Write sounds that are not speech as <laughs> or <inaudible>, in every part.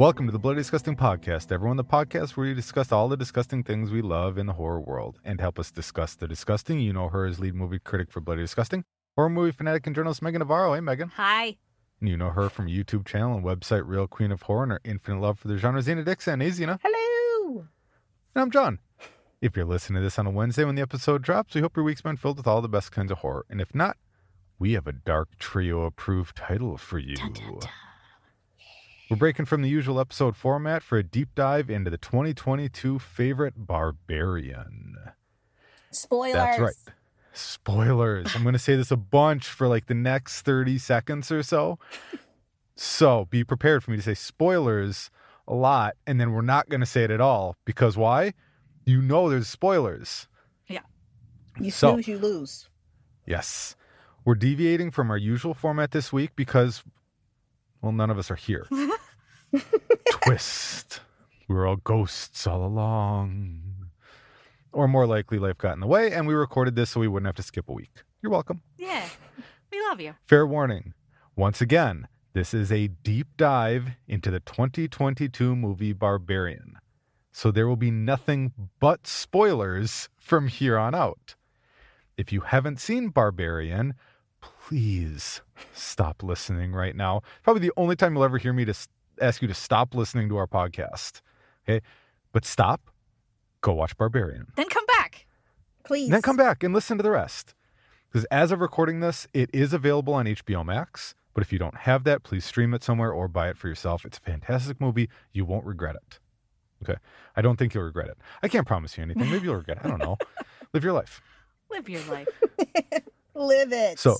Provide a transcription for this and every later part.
Welcome to the Bloody Disgusting Podcast, everyone. The podcast where we discuss all the disgusting things we love in the horror world and help us discuss the disgusting. You know her as lead movie critic for Bloody Disgusting, horror movie fanatic and journalist Meagan Navarro. Hey, Meagan. Hi. And you know her from YouTube channel and website Real Queen of Horror and her infinite love for the genre, Zena Dixon. Hey, Zena. Hello. And I'm Jon. If you're listening to this on a Wednesday when the episode drops, we hope your week's been filled with all the best kinds of horror. And if not, we have a Dark Trio approved title for you. Dun, dun, dun. We're breaking from the usual episode format for a deep dive into the 2022 favorite Barbarian. Spoilers. That's right. Spoilers. I'm going to say this a bunch for like the next 30 seconds or so. So be prepared for me to say spoilers a lot, and then we're not going to say it at all. Because why? You know there's spoilers. Yeah. You So- snooze, you lose. Yes. We're deviating from our usual format this week because, well, none of us are here. <laughs> Twist. We were all ghosts all along. Or more likely, life got in the way, and we recorded this so we wouldn't have to skip a week. You're welcome. Yeah. We love you. Fair warning. Once again, this is a deep dive into the 2022 movie Barbarian. So there will be nothing but spoilers from here on out. If you haven't seen Barbarian, please stop listening right now. Probably the only time you'll ever hear me to ask you to stop listening to our podcast. Okay? But stop, go watch Barbarian. Then come back. Please. And then come back and listen to the rest. Because as of recording this, it is available on HBO Max. But if you don't have that, please stream it somewhere or buy it for yourself. It's a fantastic movie. You won't regret it. Okay. I don't think you'll regret it. I can't promise you anything. Maybe you'll regret it. I don't know. <laughs> Live your life. Live your life. <laughs> Live it. So,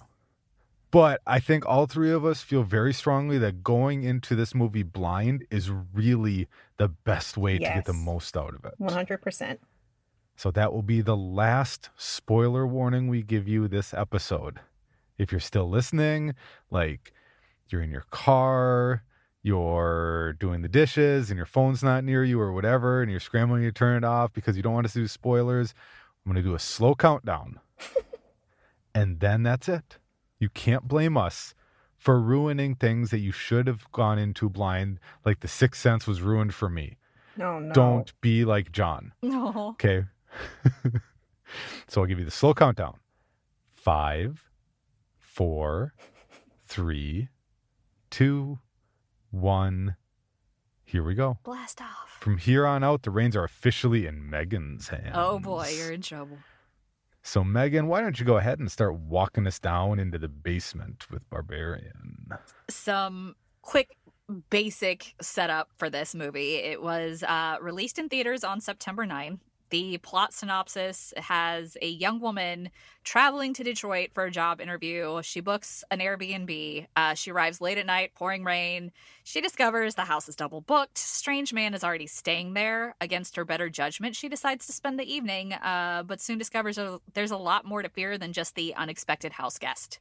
but I think all three of us feel very strongly that going into this movie blind is really the best way to get the most out of it. 100%. So that will be the last spoiler warning we give you this episode. If you're still listening, like you're in your car, you're doing the dishes, and your phone's not near you or whatever, and you're scrambling to turn it off because you don't want us to do spoilers, I'm going to do a slow countdown. <laughs> and then that's it. You can't blame us for ruining things that you should have gone into blind, like The Sixth Sense was ruined for me. No, no. Don't be like Jon. No. Okay. <laughs> so I'll give you the slow countdown. Five, four, three, two, one. Here we go. Blast off. From here on out, the reins are officially in Meagan's hands. Oh boy, you're in trouble. So, Meagan, why don't you go ahead and start walking us down into the basement with Barbarian? Some quick basic setup for this movie. It was uh, released in theaters on September 9. The plot synopsis has a young woman traveling to Detroit for a job interview. She books an Airbnb. Uh, she arrives late at night, pouring rain. She discovers the house is double booked. Strange man is already staying there. Against her better judgment, she decides to spend the evening, uh, but soon discovers a- there's a lot more to fear than just the unexpected house guest.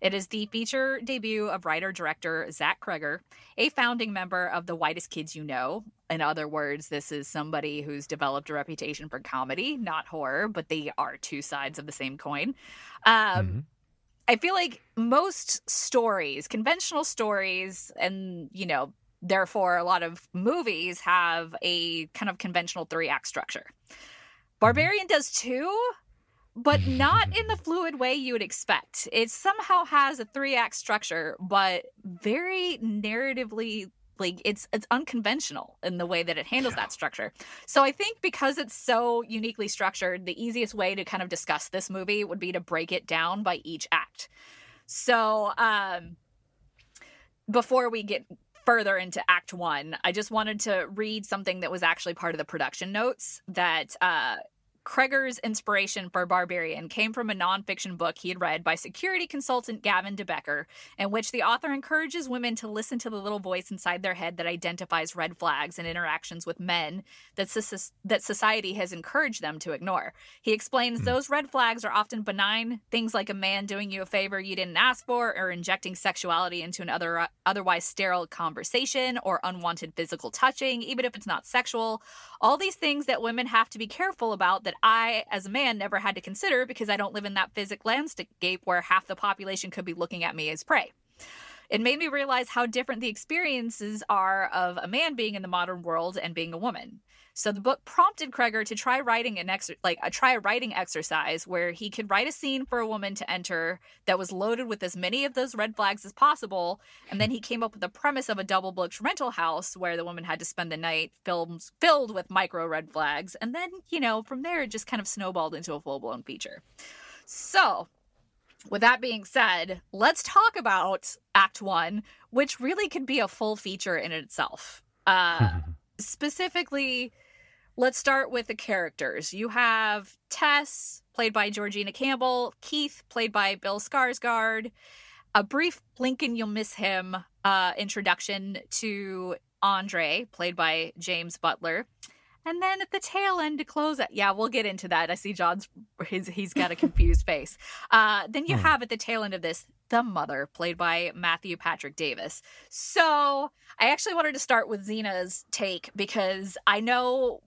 It is the feature debut of writer director Zach Cregger, a founding member of the Whitest Kids You Know. In other words, this is somebody who's developed a reputation for comedy, not horror, but they are two sides of the same coin. Um, Mhm. I feel like most stories, conventional stories, and you know, therefore a lot of movies have a kind of conventional three act structure. Barbarian does too, but not in the <laughs> fluid way you would expect. It somehow has a three act structure, but very narratively like it's it's unconventional in the way that it handles that structure. So I think because it's so uniquely structured, the easiest way to kind of discuss this movie would be to break it down by each act. So um before we get further into act 1, I just wanted to read something that was actually part of the production notes that uh Cregger's inspiration for Barbarian came from a nonfiction book he had read by security consultant Gavin de Becker, in which the author encourages women to listen to the little voice inside their head that identifies red flags and interactions with men that, soc- that society has encouraged them to ignore. He explains Hmm. those red flags are often benign, things like a man doing you a favor you didn't ask for, or injecting sexuality into an other, otherwise sterile conversation, or unwanted physical touching, even if it's not sexual all these things that women have to be careful about that I, as a man, never had to consider because I don't live in that physic landscape where half the population could be looking at me as prey. It made me realize how different the experiences are of a man being in the modern world and being a woman. So the book prompted Cregger to try writing an ex- like a try a writing exercise where he could write a scene for a woman to enter that was loaded with as many of those red flags as possible, and then he came up with the premise of a double booked rental house where the woman had to spend the night films filled with micro red flags, and then you know from there it just kind of snowballed into a full blown feature. So with that being said, let's talk about Act One, which really could be a full feature in itself. Uh, <laughs> specifically, let's start with the characters. You have Tess, played by Georgina Campbell, Keith, played by Bill Skarsgård, a brief blink and you'll miss him uh, introduction to Andre, played by James Butler. And then at the tail end to close it, yeah, we'll get into that. I see Jon's he's he's got a <laughs> confused face. Uh, then you Hmm. have at the tail end of this the mother, played by Matthew Patrick Davis. So I actually wanted to start with Zena's take because I know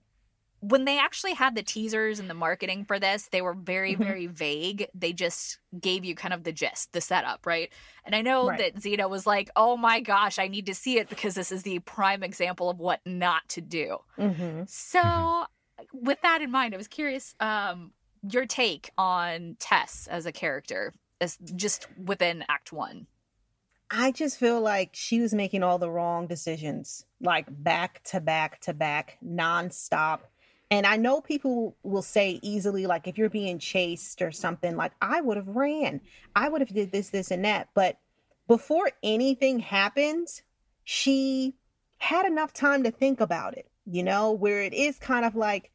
when they actually had the teasers and the marketing for this, they were very, Mhm. very vague. They just gave you kind of the gist, the setup, right? And I know Right. that Zena was like, oh my gosh, I need to see it because this is the prime example of what not to do. Mm-hmm. So, with that in mind, I was curious um, your take on Tess as a character, as just within Act One. I just feel like she was making all the wrong decisions, like back to back to back, nonstop. And I know people will say easily, like if you're being chased or something, like I would have ran, I would have did this, this, and that. But before anything happens, she had enough time to think about it. You know, where it is kind of like,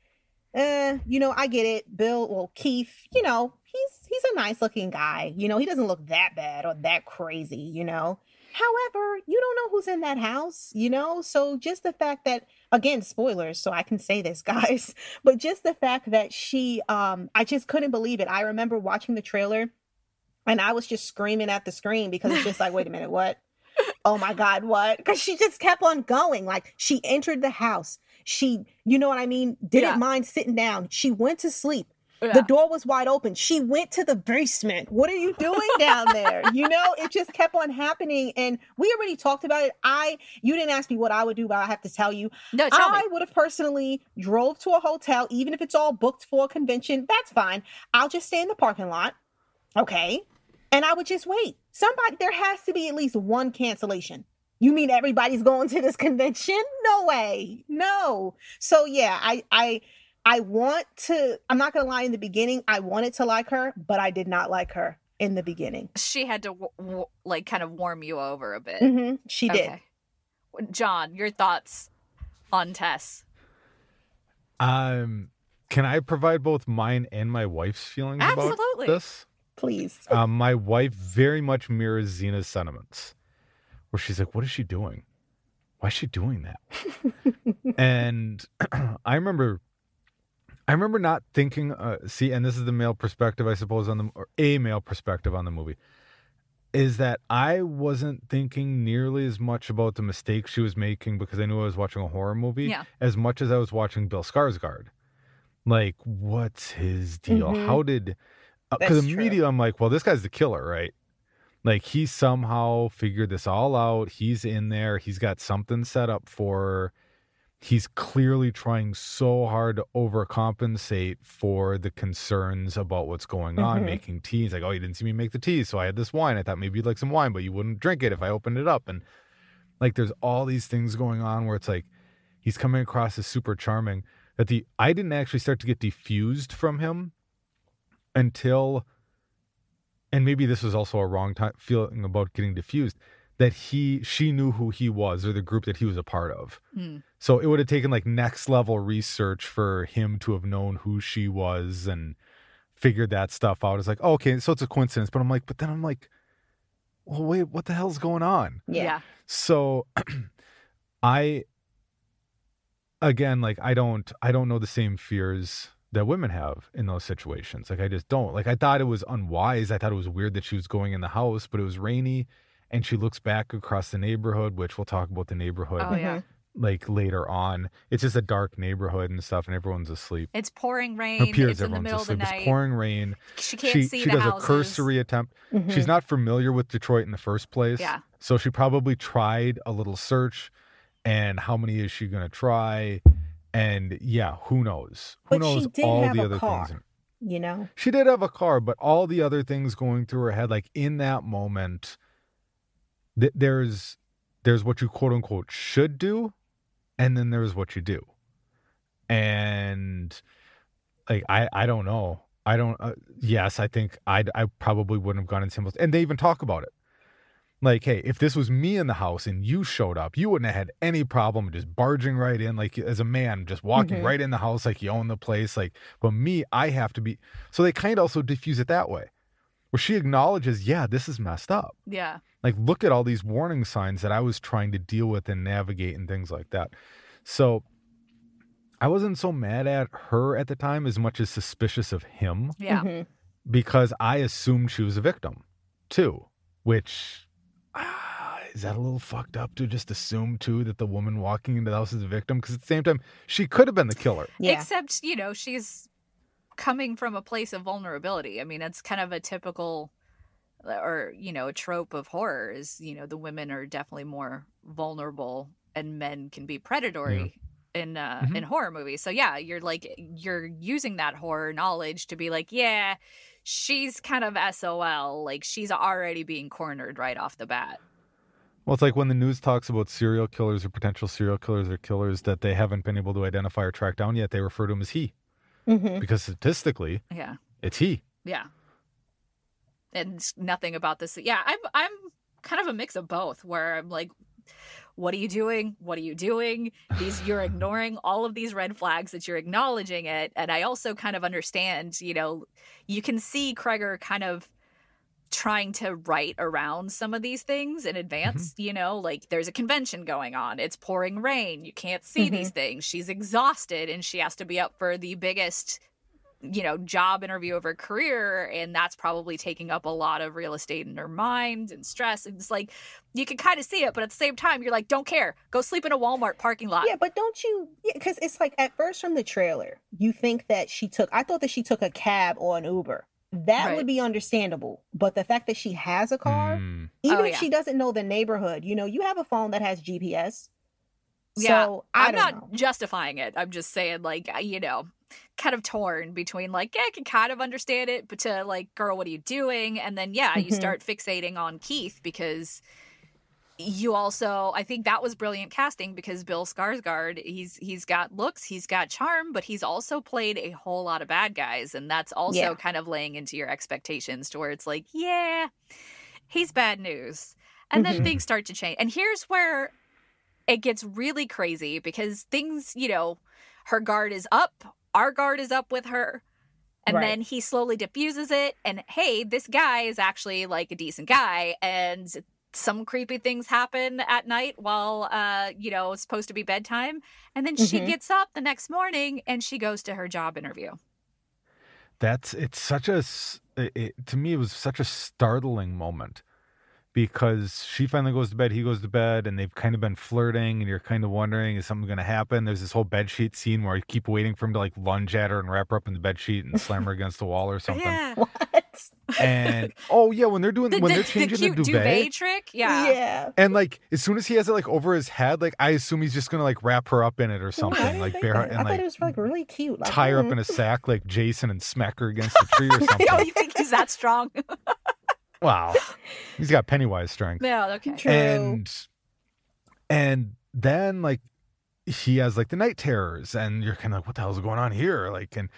eh, you know, I get it. Bill, well, Keith, you know, he's he's a nice looking guy. You know, he doesn't look that bad or that crazy, you know. However, you don't know who's in that house, you know? So just the fact that again, spoilers, so I can say this, <laughs> guys, but just the fact that she um I just couldn't believe it. I remember watching the trailer and I was just screaming at the screen because it's just like, wait a minute, what? Oh my God, what? Because she just kept on going. Like she entered the house. She, you know what I mean? Didn't Yeah. mind sitting down. She went to sleep. Yeah. The door was wide open. She went to the basement. What are you doing down there? You know, it just kept on happening. And we already talked about it. I, you didn't ask me what I would do, but I have to tell you, no, tell. I would have personally drove to a hotel, even if it's all booked for a convention. That's fine. I'll just stay in the parking lot. Okay. And I would just wait. Somebody, there has to be at least one cancellation. You mean everybody's going to this convention? No way. No. So yeah, I, I, I want to, I'm not going to lie in the beginning. I wanted to like her, but I did not like her in the beginning. She had to w- w- like kind of warm you over a bit. hmm She did. Okay. Jon, your thoughts on Tess? Um, can I provide both mine and my wife's feelings Absolutely. about this? Please. Um, my wife very much mirrors Zena's sentiments, where she's like, "What is she doing? Why is she doing that?" <laughs> and <clears throat> I remember, I remember not thinking. Uh, see, and this is the male perspective, I suppose, on the or a male perspective on the movie, is that I wasn't thinking nearly as much about the mistakes she was making because I knew I was watching a horror movie Yeah. as much as I was watching Bill Skarsgård. Like, what's his deal? Mhm. How did? Because true. immediately I'm like, well, this guy's the killer, right? Like he somehow figured this all out. He's in there. He's got something set up for. her. He's clearly trying so hard to overcompensate for the concerns about what's going on, Mhm. making tea. He's like, oh, you didn't see me make the tea, so I had this wine. I thought maybe you'd like some wine, but you wouldn't drink it if I opened it up. And like, there's all these things going on where it's like he's coming across as super charming. That the I didn't actually start to get diffused from him until and maybe this was also a wrong time feeling about getting diffused that he she knew who he was or the group that he was a part of Hmm. so it would have taken like next level research for him to have known who she was and figured that stuff out it's like oh, okay so it's a coincidence but i'm like but then i'm like well wait what the hell's going on Yeah. so <clears throat> I again like I don't I don't know the same fears that women have in those situations. Like I just don't. Like I thought it was unwise. I thought it was weird that she was going in the house, but it was rainy and she looks back across the neighborhood, which we'll talk about the neighborhood Oh yeah. like later on. It's just a dark neighborhood and stuff and everyone's asleep. It's pouring rain. Her rain. peers, It's in the everyone's middle of the asleep. night. It's pouring rain. She can't she see she the does houses. a cursory attempt. Mhm. She's not familiar with Detroit in the first place. Yeah. So she probably tried a little search and how many is she going to try? And yeah, who knows? Who But she knows did all have the a other car. things? You know? She did have a car, but all the other things going through her head, like in that moment, th- there's there's what you quote unquote should do, and then there's what you do, and like I I don't know. I don't. Uh, yes, I think I I probably wouldn't have gone in symbols, and they even talk about it. Like, hey, if this was me in the house and you showed up, you wouldn't have had any problem just barging right in, like as a man, just walking Mhm. right in the house, like you own the place. Like, but me, I have to be. So they kind of also diffuse it that way, where she acknowledges, yeah, this is messed up. Yeah. Like, look at all these warning signs that I was trying to deal with and navigate and things like that. So I wasn't so mad at her at the time as much as suspicious of him Yeah. Mhm. because I assumed she was a victim too, which ah, is that a little fucked up to just assume too that the woman walking into the house is a victim? Because at the same time, she could have been the killer. Yeah. Except, you know, she's coming from a place of vulnerability. I mean, it's kind of a typical or, you know, a trope of horror is, you know, the women are definitely more vulnerable and men can be predatory in uh Mhm. in horror movies. So yeah, you're like you're using that horror knowledge to be like, yeah, she's kind of SOL, like she's already being cornered right off the bat. Well, it's like when the news talks about serial killers or potential serial killers or killers that they haven't been able to identify or track down yet, they refer to him as he Mhm. because statistically, Yeah. it's he. Yeah. And nothing about this. Yeah, I'm I'm kind of a mix of both where I'm like what are you doing? What are you doing? These you're <sighs> ignoring all of these red flags that you're acknowledging it. And I also kind of understand, you know, you can see Cregger kind of trying to write around some of these things in mm-hmm. advance, you know, like there's a convention going on, it's pouring rain, you can't see mm-hmm. these things. She's exhausted and she has to be up for the biggest you know job interview of her career and that's probably taking up a lot of real estate in her mind and stress and it's like you can kind of see it but at the same time you're like don't care go sleep in a walmart parking lot Yeah, but don't you? Because it's like at first from the trailer, you think that she took. I thought that she took a cab or an Uber. That Right. would be understandable. But the fact that she has a car, Mm. even Oh, if yeah. she doesn't know the neighborhood, you know, you have a phone that has GPS. Yeah, So I i'm don't not know. justifying it i'm just saying like you know kind of torn between like yeah i can kind of understand it but to like girl what are you doing and then yeah you Mhm. start fixating on keith because you also i think that was brilliant casting because bill skarsgård he's he's got looks he's got charm but he's also played a whole lot of bad guys and that's also Yeah. kind of laying into your expectations to where it's like yeah he's bad news and then Mhm. things start to change and here's where it gets really crazy because things you know her guard is up our guard is up with her and Right. then he slowly diffuses it and hey this guy is actually like a decent guy and some creepy things happen at night while uh you know it's supposed to be bedtime and then she Mhm. gets up the next morning and she goes to her job interview That's it's such a it, it- to me it was such a startling moment because she finally goes to bed, he goes to bed, and they've kind of been flirting, and you're kind of wondering is something going to happen. There's this whole bed sheet scene where you keep waiting for him to like lunge at her and wrap her up in the bed sheet and slam her against the wall or <laughs> something. yeah <laughs> What? And <laughs> oh yeah, when they're doing the, when the- they're the changing cute the duvet, duvet trick yeah Yeah. and like as soon as he has it like over his head, like I assume he's just gonna like wrap her up in it or something, like think bear that. I and thought like it was like really cute. Like, tie her up in a mm-hmm. sack like Jason and smack her against a tree or <laughs> oh something. you think he's that strong <laughs> wow, he's got Pennywise strength. Yeah, okay True. and and then like he has like the night terrors and you're kind of like what the hell's going on here like and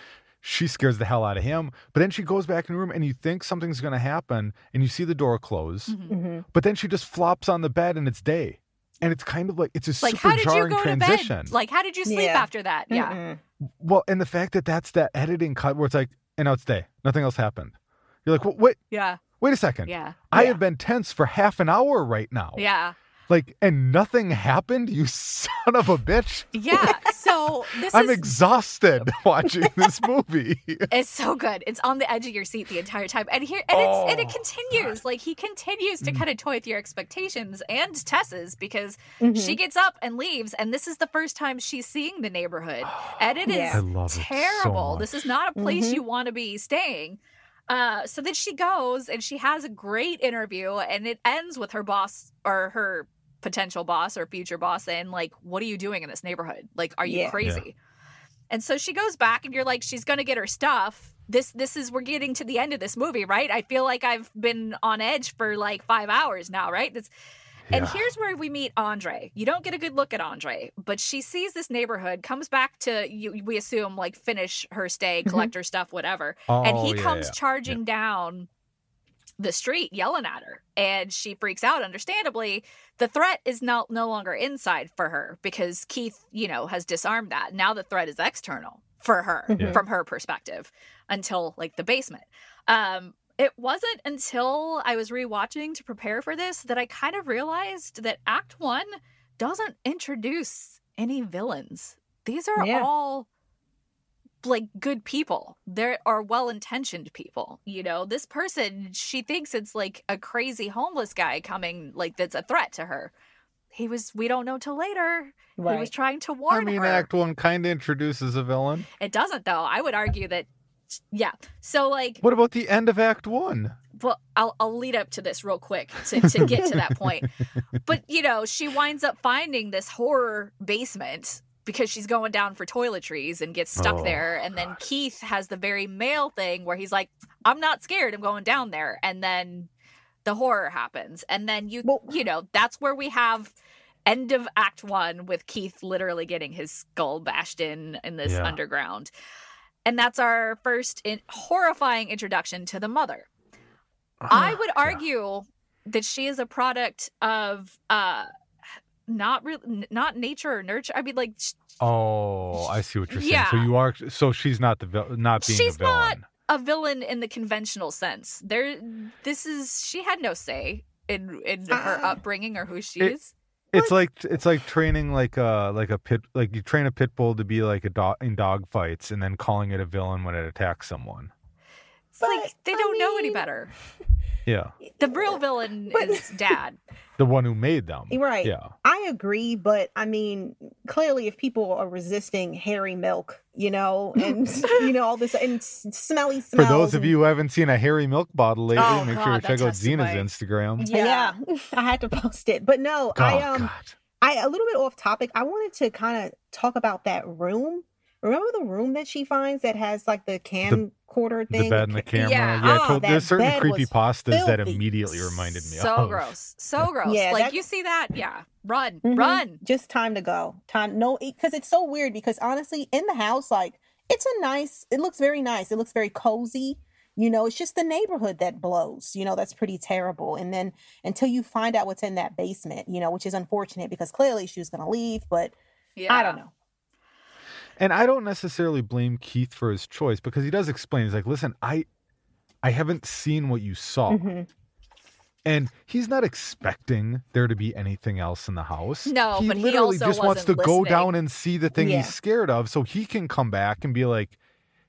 she scares the hell out of him but then she goes back in the room and you think something's going to happen and you see the door close Mhm. Mhm. but then she just flops on the bed and it's day. And it's kind of like it's a like super how did you jarring go transition to bed? like how did you sleep Yeah. after that? Yeah. Mm-mm. well and the fact that that's that editing cut where it's like and now it's day nothing else happened. You're like well, wait yeah. wait a second. Yeah. I Yeah. have been tense for half an hour right now. Yeah like and nothing happened you <laughs> son of a bitch yeah so this I'm is exhausted <laughs> watching this movie. It's so good. It's on the edge of your seat the entire time. And here and it's and it Oh, continues. Like he continues to Mm. kind of toy with your expectations and Tess's because Mhm. she gets up and leaves and this is the first time she's seeing the neighborhood. <gasps> And it is Yeah. I love it so terrible. this is not a place Mhm. you want to be staying. Uh, so then she goes and she has a great interview, and it ends with her boss or her potential boss or future boss saying, like, "What are you doing in this neighborhood? Like, are you Yeah. crazy?" And so she goes back, and you're like, she's gonna get her stuff. This, this is we're getting to the end of this movie, right? I feel like I've been on edge for like five hours now, right? It's, and Yeah. here's where we meet Andre. You don't get a good look at Andre, but she sees this neighborhood, comes back to you. We assume like finish her stay, Mhm. collect her stuff, whatever Oh, and he yeah, comes yeah. charging down the street yelling at her and she freaks out understandably. The threat is not no longer inside for her because keith you know has disarmed that. Now the threat is external for her Mhm. from her perspective until like the basement. Um it wasn't until i was rewatching to prepare for this that i kind of realized that act one doesn't introduce any villains. These are Yeah. all like good people. There are well intentioned people. You know, this person, she thinks it's like a crazy homeless guy coming, like that's a threat to her. He was, we don't know till later. He was trying to warn I mean, her. Act One kind of introduces a villain. It doesn't, though. I would argue that, yeah. So, like, What about the end of Act One? well, I'll, I'll lead up to this real quick to, to get to that point. <laughs> But, you know, she winds up finding this horror basement because she's going down for toiletries and gets stuck Oh, there. And then God. Keith has the very male thing where he's like, I'm not scared. I'm going down there. And then the horror happens. And then you, Well- you know, that's where we have end of act one with Keith literally getting his skull bashed in in this Yeah. underground. And that's our first in- horrifying introduction to the mother. I would Yeah. argue that she is a product of uh not real not nature or nurture. I mean like Oh, I see what you're saying. So you are so she's not the vil- not being She's a villain. not- a villain in the conventional sense. There this is she had no say in in her Uh, upbringing or who she it- is. It's like it's like training like a like a pit like you train a pit bull to be like a dog in dog fights and then calling it a villain when it attacks someone. It's like they don't know any better. <laughs> Yeah, The real villain But- is dad. <laughs> the one who made them. Right. Yeah, I agree, but I mean, clearly, if people are resisting hairy milk, you know, <laughs> and you know all this and s- smelly for smells. those of you who haven't seen a hairy milk bottle lately, Oh, make God, sure to check out tested Zena's my- Instagram. yeah. I had to post it, but no, Oh I um, God, I a little bit off topic. I wanted to kind of talk about that room. Remember the room that she finds that has like the camcorder the thing? bed and the camera. Yeah. Yeah, Oh, to- that there's certain creepy was pastas that immediately reminded me So of. gross. So gross. Yeah, like that- you see that? Yeah. Run. Mhm. Run. Just time to go. Time no, because it's so weird. Because honestly, in the house, like it's a nice. It looks very nice. It looks very cozy. You know, it's just the neighborhood that blows. You know, that's pretty terrible. And then until you find out what's in that basement, you know, which is unfortunate because clearly she was going to leave, but Yeah. I don't know. And I don't necessarily blame Keith for his choice because he does explain. He's like, "Listen, I, I haven't seen what you saw, Mhm. and he's not expecting there to be anything else in the house. No, he but he literally also just wants to wasn't go down and see the thing Yeah. he's scared of, so he can come back and be like,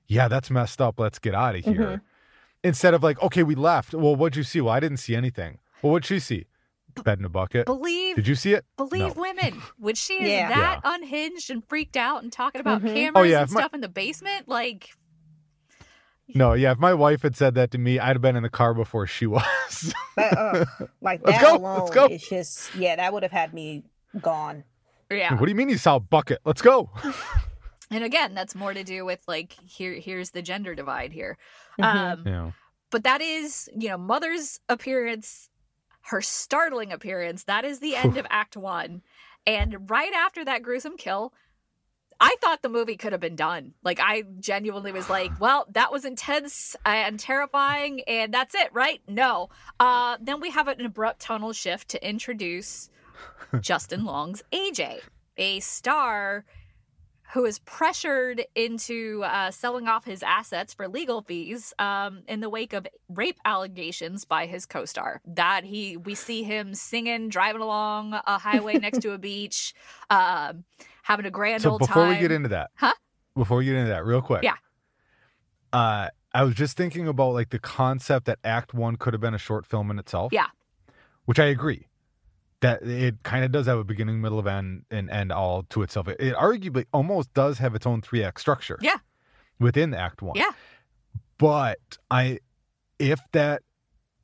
"Yeah, that's messed up. Let's get out of here." Mhm. Instead of like, "Okay, we left. Well, what'd you see? Well, I didn't see anything. Well, what'd she see? Bed in a bucket. Believe Did you see it? believe No. women when she is Yeah. that unhinged and freaked out and talking about Mhm. cameras Oh, yeah, and my- stuff in the basement like No. Yeah. If my wife had said that to me, I'd have been in the car before she was. <laughs> But, uh, like Let's that go, alone let's go. is just yeah, that would have had me gone. yeah what do you mean you saw a bucket? Let's go. <laughs> and again that's more to do with like here here's the gender divide here Mhm. um Yeah. but that is you know mother's appearance her startling appearance that is the end of act one. And right after that gruesome kill i thought the movie could have been done. Like i genuinely was like <sighs> well that was intense and terrifying and that's it right? No. Uh then we have an abrupt tonal shift to introduce <laughs> justin long's aj a star who is pressured into uh, selling off his assets for legal fees um, in the wake of rape allegations by his co-star. That he, we see him singing, driving along a highway next to a <laughs> beach, um, having a grand so old before time. Before we get into that, Huh? Before we get into that, real quick. Yeah. Uh, I was just thinking about like the concept that Act One could have been a short film in itself. Yeah. Which I agree. That it kind of does have a beginning, middle, of end, and end all to itself. It, it arguably almost does have its own three act structure. Yeah. Within Act One. Yeah. But I if that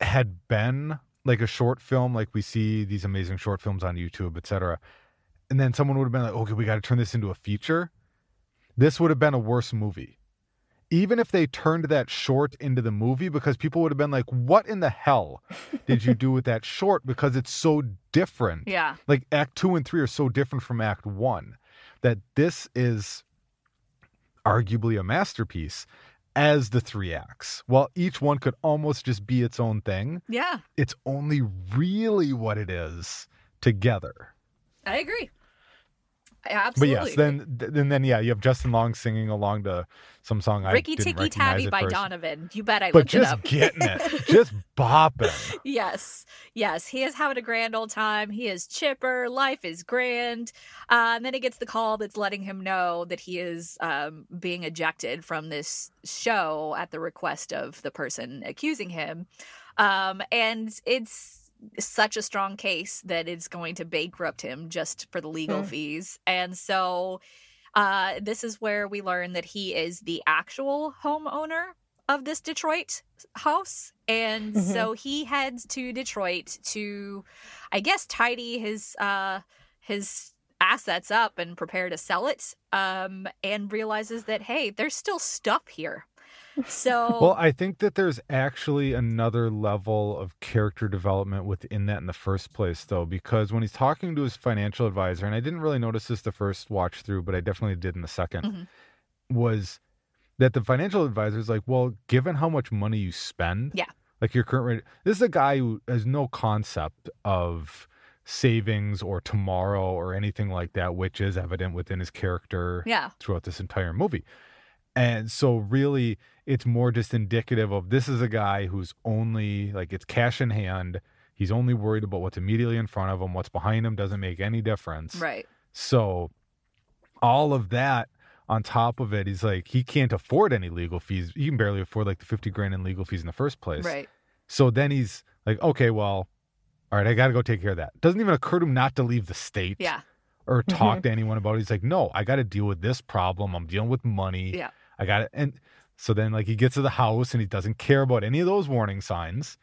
had been like a short film, like we see these amazing short films on YouTube, etc., and then someone would have been like, okay, we got to turn this into a feature, this would have been a worse movie. Even if they turned that short into the movie, because people would have been like, what in the hell did you do with that short? Because it's so different. Yeah. Like Act two and three are so different from Act one that this is arguably a masterpiece as the three acts. While each one could almost just be its own thing, Yeah. it's only really what it is together. I agree. I But yes, then then then yeah, you have Justin Long singing along to some song I Ricky recognize Tavi at by first. Donovan. You bet I But looked it just up. getting it, <laughs> just bopping. yes, yes, he is having a grand old time. He is chipper. Life is grand. Uh, and then he gets the call that's letting him know that he is um, being ejected from this show at the request of the person accusing him. Um, and it's such a strong case that it's going to bankrupt him just for the legal Hmm. fees. And so uh, this is where we learn that he is the actual homeowner of this Detroit house. And Mhm. so he heads to Detroit to, I guess, tidy his uh, his assets up and prepare to sell it. Um, and realizes that hey, there's still stuff here. So Well, I think that there's actually another level of character development within that in the first place, though, because when he's talking to his financial advisor, and I didn't really notice this the first watch through, but I definitely did in the 2nd Mhm. was that the financial advisor is like, well, given how much money you spend, Yeah. like your current rate, this is a guy who has no concept of savings or tomorrow or anything like that, which is evident within his character yeah, throughout this entire movie. And so really it's more just indicative of this is a guy who's only like it's cash in hand. He's only worried about what's immediately in front of him. What's behind him doesn't make any difference. right. So all of that on top of it, he's like he can't afford any legal fees. He can barely afford like the 50 grand in legal fees in the first place. Right. So then he's like, okay, well, all right, I got to go take care of that. Doesn't even occur to him not to leave the state Yeah. or Mm-hmm. talk to anyone about it. He's like, no, I got to deal with this problem. I'm dealing with money. Yeah. I got it. And so then, like, he gets to the house and he doesn't care about any of those warning signs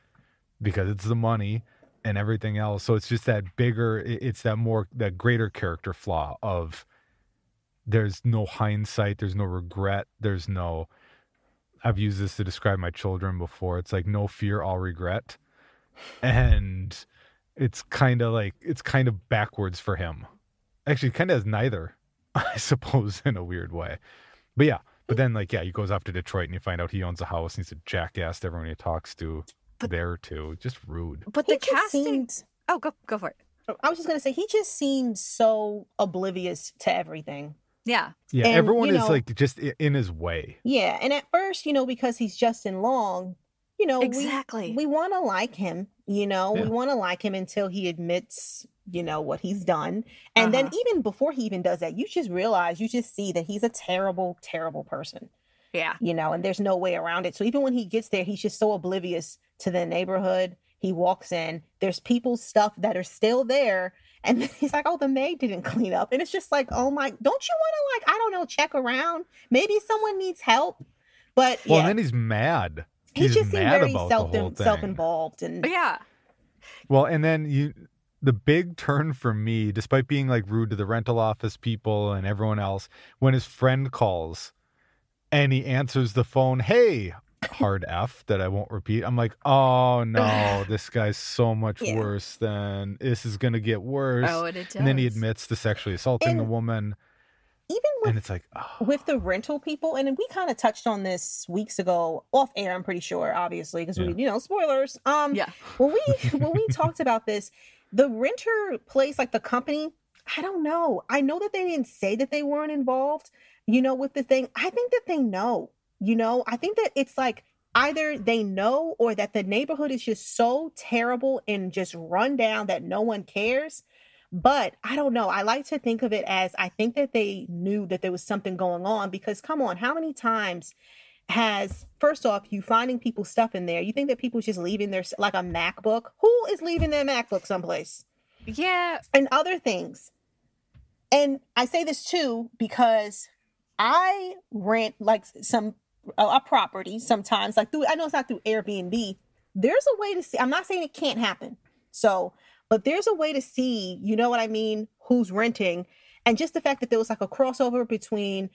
because it's the money and everything else. So it's just that bigger, it's that more, that greater character flaw of there's no hindsight, there's no regret, there's no, I've used this to describe my children before. It's like no fear, all regret. And it's kind of like, it's kind of backwards for him. Actually, kind of has neither, <laughs> I suppose, in a weird way. But yeah, but then like, yeah, he goes off to Detroit and you find out he owns a house and he's a jackass to everyone he talks to But- there too. Just rude. But the casting. seemed- Oh, go go for it. Oh, I was just gonna say he just seems so oblivious to everything. Yeah. Yeah, And, everyone you is like just in his way. Yeah, and at first, you know, because he's Justin Long, you know, we- Exactly. we, want to like him. You know, Yeah. we want to like him until he admits, you know, what he's done, and then Uh-huh. even before he even does that, you just realize, you just see that he's a terrible, terrible person. Yeah. you know, and there's no way around it. So even when he gets there, he's just so oblivious to the neighborhood. He walks in, there's people's stuff that are still there. And <laughs> he's like, oh, the maid didn't clean up. And it's just like, oh my, don't you want to, like, I don't know, check around? Maybe someone needs help. But Well, yeah, and then he's mad. he he's just seemed very about self the self involved. And Yeah. Well, and then you the big turn for me, despite being like rude to the rental office people and everyone else, when his friend calls and he answers the phone, hey, hard F that I won't repeat. I'm like, oh no, <laughs> this guy's so much Yeah. worse than this is gonna get worse. Oh, and it does. and then he admits to sexually assaulting the And- woman. even with And it's like, oh, with the rental people, and we kind of touched on this weeks ago off air. I'm pretty sure, obviously, because Yeah. we, you know, spoilers. Um, Yeah. when we when we <laughs> talked about this, the renter place, like the company, I don't know. I know that they didn't say that they weren't involved. You know, with the thing, I think that they know. You know, I think that it's like either they know or that the neighborhood is just so terrible and just run down that no one cares. But I don't know. I like to think of it as I think that they knew that there was something going on because come on, how many times has first off you finding people's stuff in there? You think that people's just leaving their like a MacBook? Who is leaving their MacBook someplace? Yeah. And other things. And I say this too because I rent like some a property sometimes, like through I know it's not through Airbnb. There's a way to see. I'm not saying it can't happen. So, but there's a way to see. You know what I mean? Who's renting, and just the fact that there was like a crossover between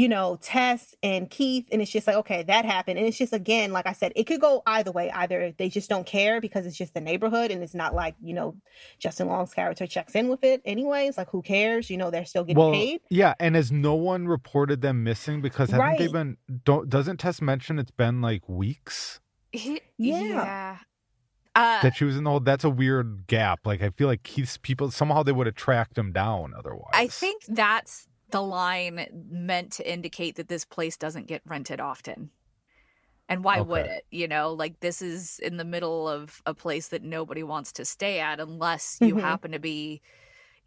you know, Tess and Keith, and it's just like, okay, that happened. And it's just again, like I said, it could go either way. Either they just don't care because it's just the neighborhood and it's not like, you know, Justin Long's character checks in with it anyways. Like who cares? You know, they're still getting well, paid. Yeah, and has no one reported them missing because haven't they been don't doesn't Tess mention it's been like weeks He- Yeah. yeah. Uh, that she was in the whole that's a weird gap. Like I feel like Keith's people somehow they would have tracked him down otherwise. I think that's the line meant to indicate that this place doesn't get rented often. And why would it? You know, like this is in the middle of a place that nobody wants to stay at unless you Mhm. happen to be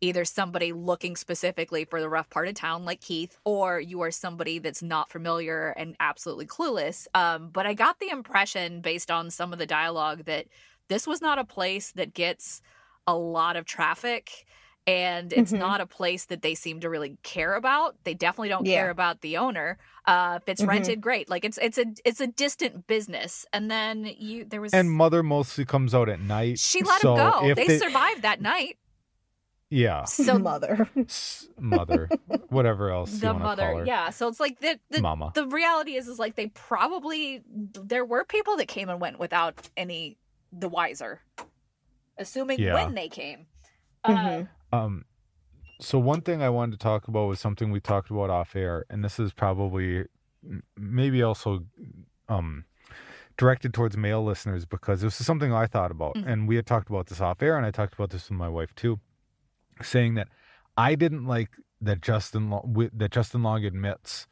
either somebody looking specifically for the rough part of town like Keith or you are somebody that's not familiar and absolutely clueless. Um, but I got the impression based on some of the dialogue that this was not a place that gets a lot of traffic and it's Mhm. not a place that they seem to really care about. They definitely don't Yeah. care about the owner. Uh, if it's Mhm. rented, great. Like it's it's a it's a distant business. And then you there was and mother mostly comes out at night. she let so him go. if They, survived that night. Yeah, So <laughs> mother. Mother, <laughs> whatever else the want mother, call her, yeah. So it's like the the mama. the reality is is like they probably there were people that came and went without any the wiser assuming Yeah. when they came uh, Mhm. Um, so one thing I wanted to talk about was something we talked about off air, and this is probably maybe also um directed towards male listeners because this is something I thought about, Mhm. and we had talked about this off air, and I talked about this with my wife too, saying that I didn't like that Justin Long, that Justin Long admits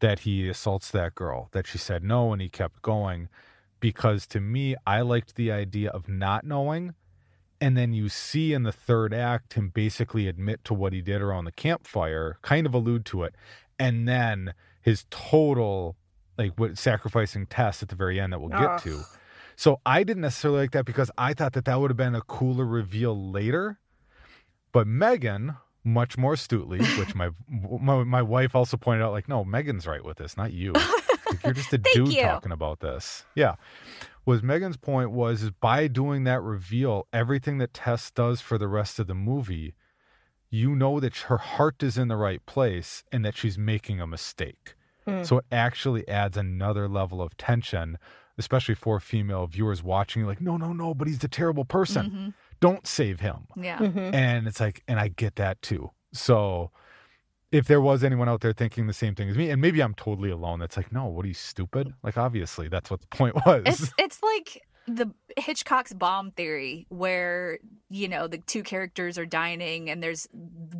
that he assaults that girl, that she said no, and he kept going, because to me, I liked the idea of not knowing and then you see in the third act him basically admit to what he did around the campfire kind of allude to it and then his total like what sacrificing test at the very end that we'll get Ugh. to ah. so i didn't necessarily like that because i thought that that would have been a cooler reveal later. But meagan much more astutely <laughs> which my my, my wife also pointed out like no meagan's right with this not you. <laughs> Like, you're just a dude you. talking about this. Yeah was Meagan's point was is by doing that reveal, everything that Tess does for the rest of the movie, you know that her heart is in the right place and that she's making a mistake. Mm. So it actually adds another level of tension, especially for female viewers watching, like, no, no, no, but he's the terrible person. mhm, Don't save him. yeah Mhm. And it's like, and I get that too. So if there was anyone out there thinking the same thing as me, and maybe I'm totally alone, that's like, no, what are you stupid? Like, obviously, that's what the point <laughs> was. it's it's like the Hitchcock's bomb theory where you know the two characters are dining and there's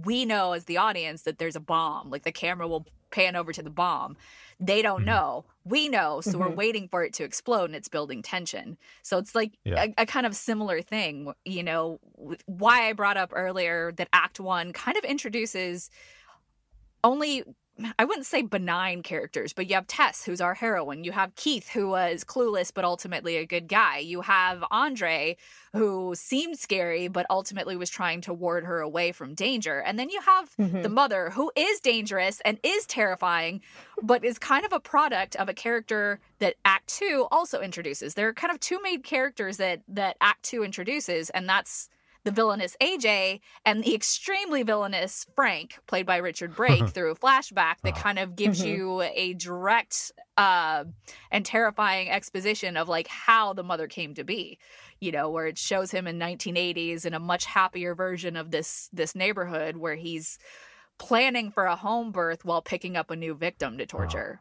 we know as the audience that there's a bomb like the camera will pan over to the bomb they don't Mhm. know we know so we're Mhm. waiting for it to explode and it's building tension so it's like Yeah. a, a kind of similar thing you know why i brought up earlier that act one kind of introduces only I wouldn't say benign characters, but you have Tess, who's our heroine. You have Keith, who was clueless but ultimately a good guy. You have Andre, who seemed scary but ultimately was trying to ward her away from danger. And then you have Mhm. the mother, who is dangerous and is terrifying, but is kind of a product of a character that Act Two also introduces. There are kind of two main characters that that Act Two introduces, and that's the villainous AJ and the extremely villainous Frank, played by Richard Brake, <laughs> through a flashback that kind of gives Mhm. you a direct uh, and terrifying exposition of like how the mother came to be. You know, where it shows him in 1980s in a much happier version of this this neighborhood where he's planning for a home birth while picking up a new victim to torture.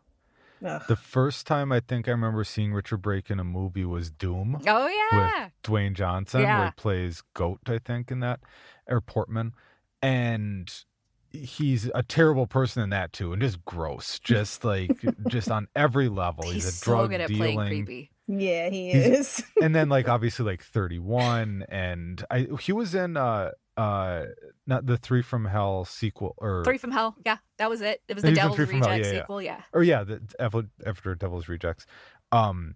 Ugh. The first time I think I remember seeing Richard Brake in a movie was Doom Oh, yeah. with Dwayne Johnson, where he plays Goat, I think, in that, or Portman. And he's a terrible person in that too, and just gross, just like, just on every level. <laughs> He's, He's, a so drug good at playing dealing. Creepy. Yeah, he He's- is. <laughs> and then like obviously like 31 and i he was in uh uh not the three from hell sequel or Three from Hell. Yeah, that was it. It was the Devil's Three from Hell, Reject yeah, yeah. sequel. Yeah. or yeah the after, after devil's rejects um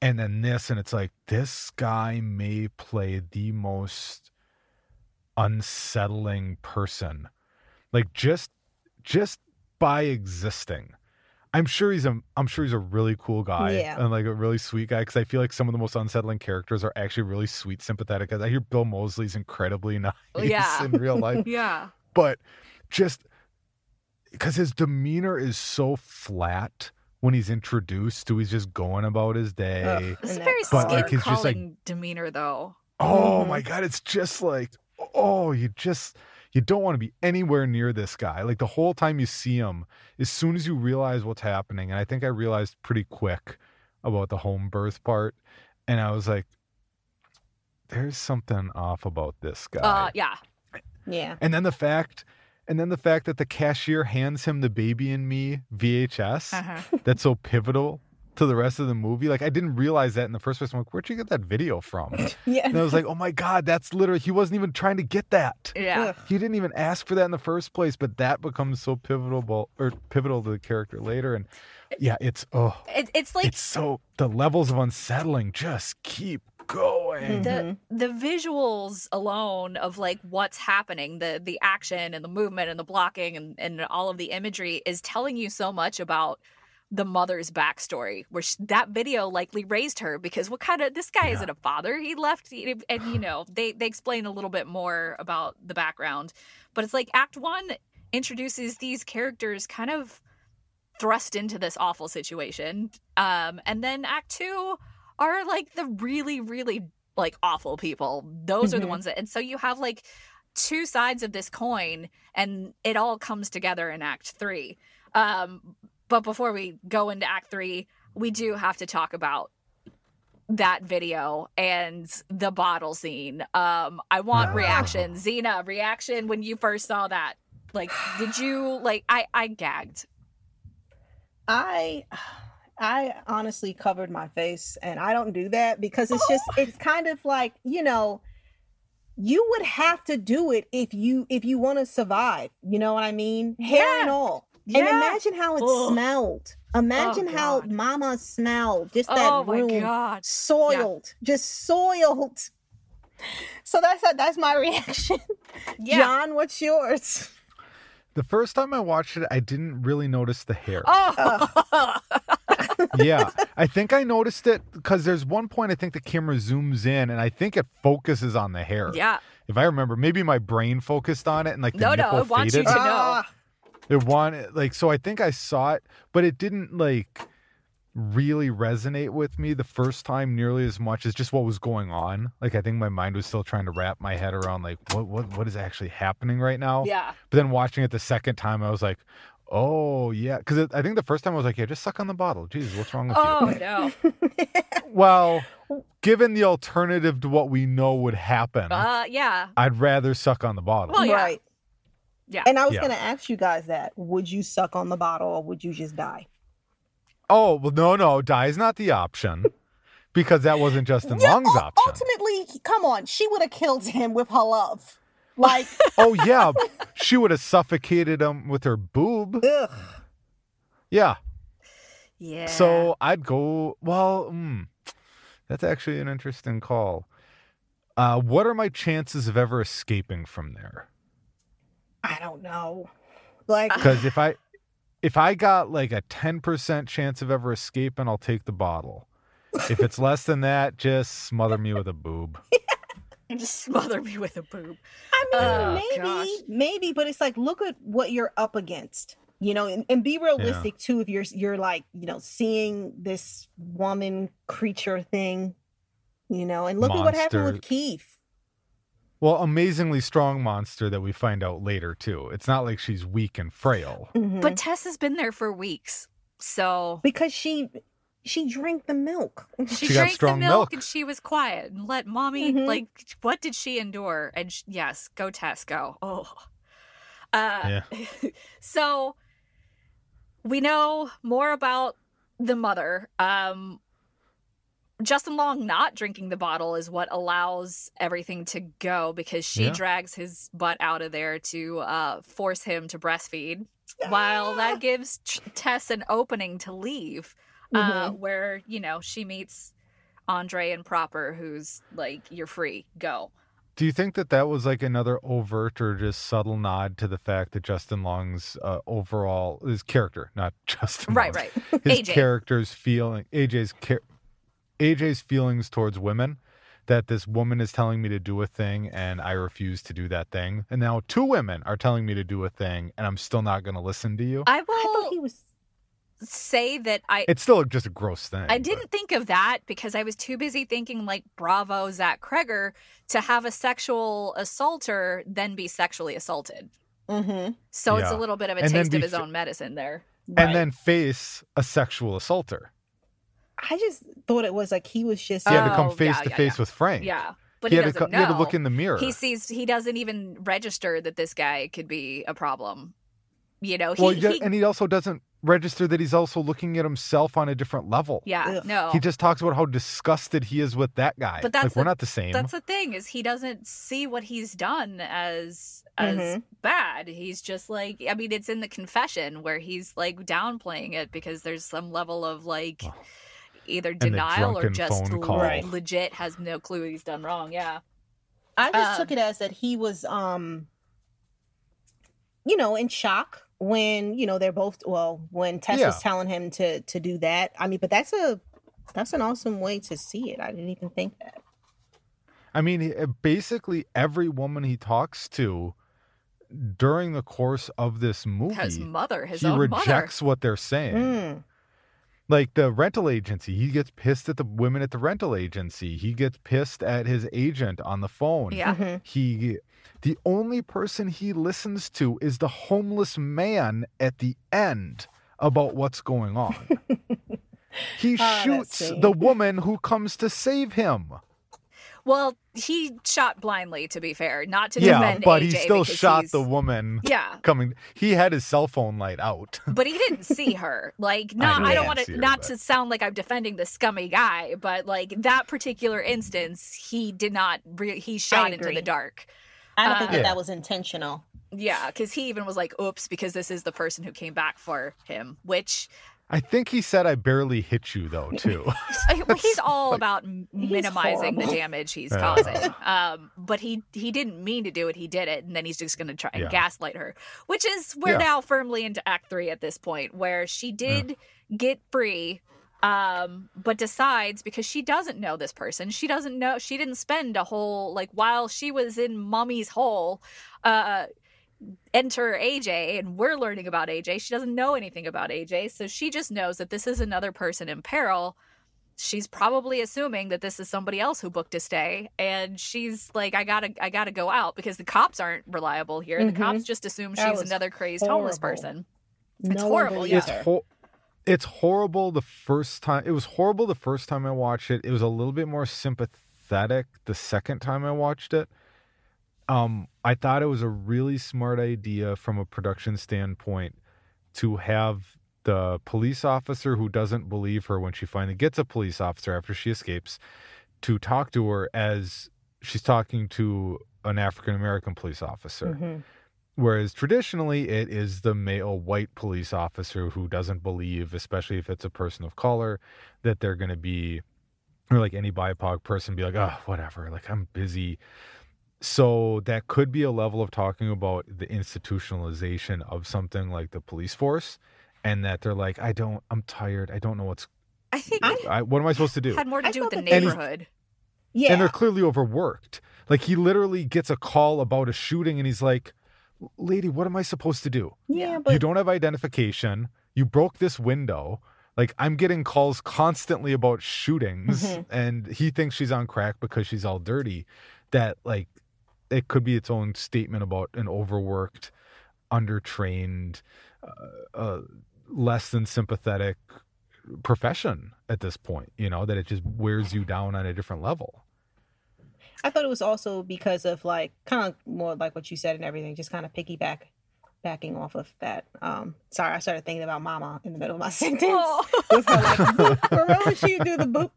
and then this and it's like this guy may play the most unsettling person like just just by existing I'm sure he's a I'm sure he's a really cool guy Yeah. and like a really sweet guy because I feel like some of the most unsettling characters are actually really sweet, sympathetic. guys. I hear Bill Moseley's incredibly <laughs> nice Yeah. in real life, <laughs> Yeah. but just because his demeanor is so flat when he's introduced to he's just going about his day. Ugh. It's a very that- But, like, he's just, like- demeanor, though. Oh Mhm. my god, it's just like oh, you just you don't want to be anywhere near this guy. Like the whole time you see him, as soon as you realize what's happening, and I think I realized pretty quick about the home birth part, and I was like, there's something off about this guy. Uh, yeah. Yeah. and then the fact and then the fact that the cashier hands him the baby and me VHS Uh-huh. that's so pivotal to the rest of the movie. Like I didn't realize that in the first place. I'm like, where'd you get that video from? <laughs> Yeah. And I was like, oh my God, that's literally, he wasn't even trying to get that. Yeah. Ugh. He didn't even ask for that in the first place, but that becomes so pivotal or pivotal to the character later. And yeah, it's, oh, It, it's like it's so, the levels of unsettling just keep going. the Mhm. the visuals alone of like what's happening the the action and the movement and the blocking and, and all of the imagery is telling you so much about the mother's backstory where that video likely raised her because what kind of this guy Yeah. isn't a father he left and you <sighs> know they they explain a little bit more about the background but it's like act one introduces these characters kind of thrust into this awful situation um and then act two are like the really really like awful people those are the Mhm. ones that and so you have like two sides of this coin and it all comes together in act three um but before we go into act three we do have to talk about that video and the bottle scene um i want reaction zena reaction when you first saw that like did you like i i gagged I I honestly covered my face and I don't do that because it's just <laughs> it's kind of like, you know, you would have to do it if you if you want to survive. You know what I mean? Hair and all. Yeah And imagine how it Ugh. smelled. Imagine how mama smelled. Just that oh my room god soiled. Just soiled. So that's that's my <laughs> reaction. yeah Jon, what's yours? The first time I watched it, I didn't really notice the hair. oh <laughs> yeah, I think I noticed it because there's one point I think the camera zooms in and I think it focuses on the hair. yeah If I remember, maybe my brain focused on it and like the No, no, nipple it wants you faded. to know. Ah, It wanted like so I think I saw it, but it didn't like really resonate with me the first time nearly as much as just what was going on. Like I think my mind was still trying to wrap my head around like what what what is actually happening right now. yeah But then watching it the second time, I was like, oh yeah, because I think the first time I was like, yeah, just suck on the bottle. Jesus, what's wrong with oh you? Oh <laughs> no Well, given the alternative to what we know would happen, uh yeah I'd rather suck on the bottle. Well, yeah. Right. Yeah. And I was Yeah. gonna ask you guys that. Would you suck on the bottle or would you just die? Oh well, no, no, die is not the option because that wasn't Justin Yeah, Long's ul- option. Ultimately, come on, she would have killed him with her love. Like, <laughs> Oh yeah, she would have suffocated him with her boob. ugh. Yeah. yeah So I'd go. Well, mm, that's actually an interesting call. Uh, what are my chances of ever escaping from there? I don't know. <laughs> Like, Because if I if I got like a ten percent chance of ever escaping, I'll take the bottle. If it's less than that, just smother me with a boob. <laughs> and just smother me with a boob I mean, Oh, maybe, gosh. maybe, but it's like, look at what you're up against. You know, and, and be realistic too. If you're you're like, you know, seeing this woman creature thing, you know, and look at what happened with Keith. Well, amazingly strong monster that we find out later too. It's not like she's weak and frail. Mhm. but tess has been there for weeks so because she she drank the milk. she, She got drank the milk, milk. and she was quiet and let mommy Mhm. like what did she endure and sh- yes go tess go oh uh <laughs> so we know more about the mother um Justin Long not drinking the bottle is what allows everything to go because she Yeah. drags his butt out of there to uh, force him to breastfeed, while that gives Tess an opening to leave, uh, Mhm. where you know she meets Andre and Proper, who's like, "You're free, go." Do you think that that was like another overt or just subtle nod to the fact that Justin Long's uh, overall his character, not <laughs> Justin, Right, Long, right. his AJ. character's feeling, AJ's char- AJ's feelings towards women, that this woman is telling me to do a thing and I refuse to do that thing, and now two women are telling me to do a thing and I'm still not going to listen to you. I I thought will he was. say that I it's still just a gross thing. I didn't think of that because I was too busy thinking like bravo Zach Cregger to have a sexual assaulter then be sexually assaulted. Mm-hmm. So it's a little bit of a And then taste of his f- own medicine there. and then face a sexual assaulter. I just thought it was like he was just. He had to come Oh, face yeah, to yeah, face yeah. with Frank. Yeah. But he, he, had to doesn't co- he had to look in the mirror. He sees he doesn't even register that this guy could be a problem. You know, he, well, yeah, he- and he also doesn't register that he's also looking at himself on a different level. yeah, Ugh. no. He just talks about how disgusted he is with that guy. But that's like we're not the same. That's the thing is he doesn't see what he's done as as Mhm. bad. He's just like I mean it's in the confession where he's like downplaying it because there's some level of like Oh. Either denial or just phone call. Right. legit has no clue he's done wrong. Yeah. I just Um, took it as that he was, um, you know, in shock when you know they're both. Well, when Tess Yeah. was telling him to to do that. I mean, but that's a that's an awesome way to see it. I didn't even think that. I mean, uh, basically every woman he talks to during the course of this movie, His mother, his he own rejects what they're saying. Mm. Like the rental agency, he gets pissed at the women at the rental agency. He gets pissed at his agent on the phone. mother. Yeah. Mhm. he the only person he listens to is the homeless man at the end about what's going on. <laughs> he that shoots the woman who comes to save him. Well, he shot blindly to be fair, not to defend. yeah, defend but he still shot he's- the woman Yeah. <laughs> coming. He had his cell phone light out. <laughs> but he didn't see her. Like, not, know I, don't want to not but- to sound like I'm defending the scummy guy, but like that particular instance, he did not. Re- he shot into the dark. I don't think that um, Yeah. that was intentional. Yeah, because he even was like, "Oops," because this is the person who came back for him. Which I think he said, "I barely hit you," though. <laughs> Too. well, he's <laughs> all like- about minimizing the damage he's Yeah. causing. Um, but he he didn't mean to do it. He did it, and then he's just going to try and Yeah. gaslight her. Which is we're Yeah. now firmly into Act Three at this point, where she did get free, um, but decides because she doesn't know this person. She doesn't know. She didn't spend a whole like while she was in Mummy's hole. Uh, enter AJ and we're learning about AJ. She doesn't know anything about AJ, so she just knows that this is another person in peril. She's probably assuming that this is somebody else who booked a stay and she's like I got to I got to go out because the cops aren't reliable here. Mhm. The cops just assume That she's another crazed homeless person. No It's one horrible, believes yeah. it's ho- it's horrible the first time it was horrible the first time i watched it it was a little bit more sympathetic the second time i watched it um i thought it was a really smart idea from a production standpoint to have the police officer who doesn't believe her when she finally gets a police officer after she escapes to talk to her as she's talking to an african american police officer Mhm. Whereas traditionally, it is the male white police officer who doesn't believe, especially if it's a person of color, that they're going to be, or like any BIPOC person, be like, oh, whatever, like I'm busy. So that could be a level of talking about the institutionalization of something like the police force, and that they're like, I don't, I'm tired, I don't know what's, I think I- what am I supposed to do? had more to I do with the that they- neighborhood. Yeah. and they're clearly overworked. Like he literally gets a call about a shooting, and he's like, lady, what am I supposed to do? yeah, Yeah. but you don't have identification. You broke this window. Like I'm getting calls constantly about shootings, Mhm. and he thinks she's on crack because she's all dirty. That like it could be its own statement about an overworked, undertrained, uh, uh, less than sympathetic profession at this point. You know that it just wears you down on a different level. I thought it was also because of like kind of more like what you said and everything, just kind of piggyback backing off of that. Um sorry, I started thinking about mama in the middle of my <laughs> sentence. Oh. With her like boop. <laughs> remember she do the boop.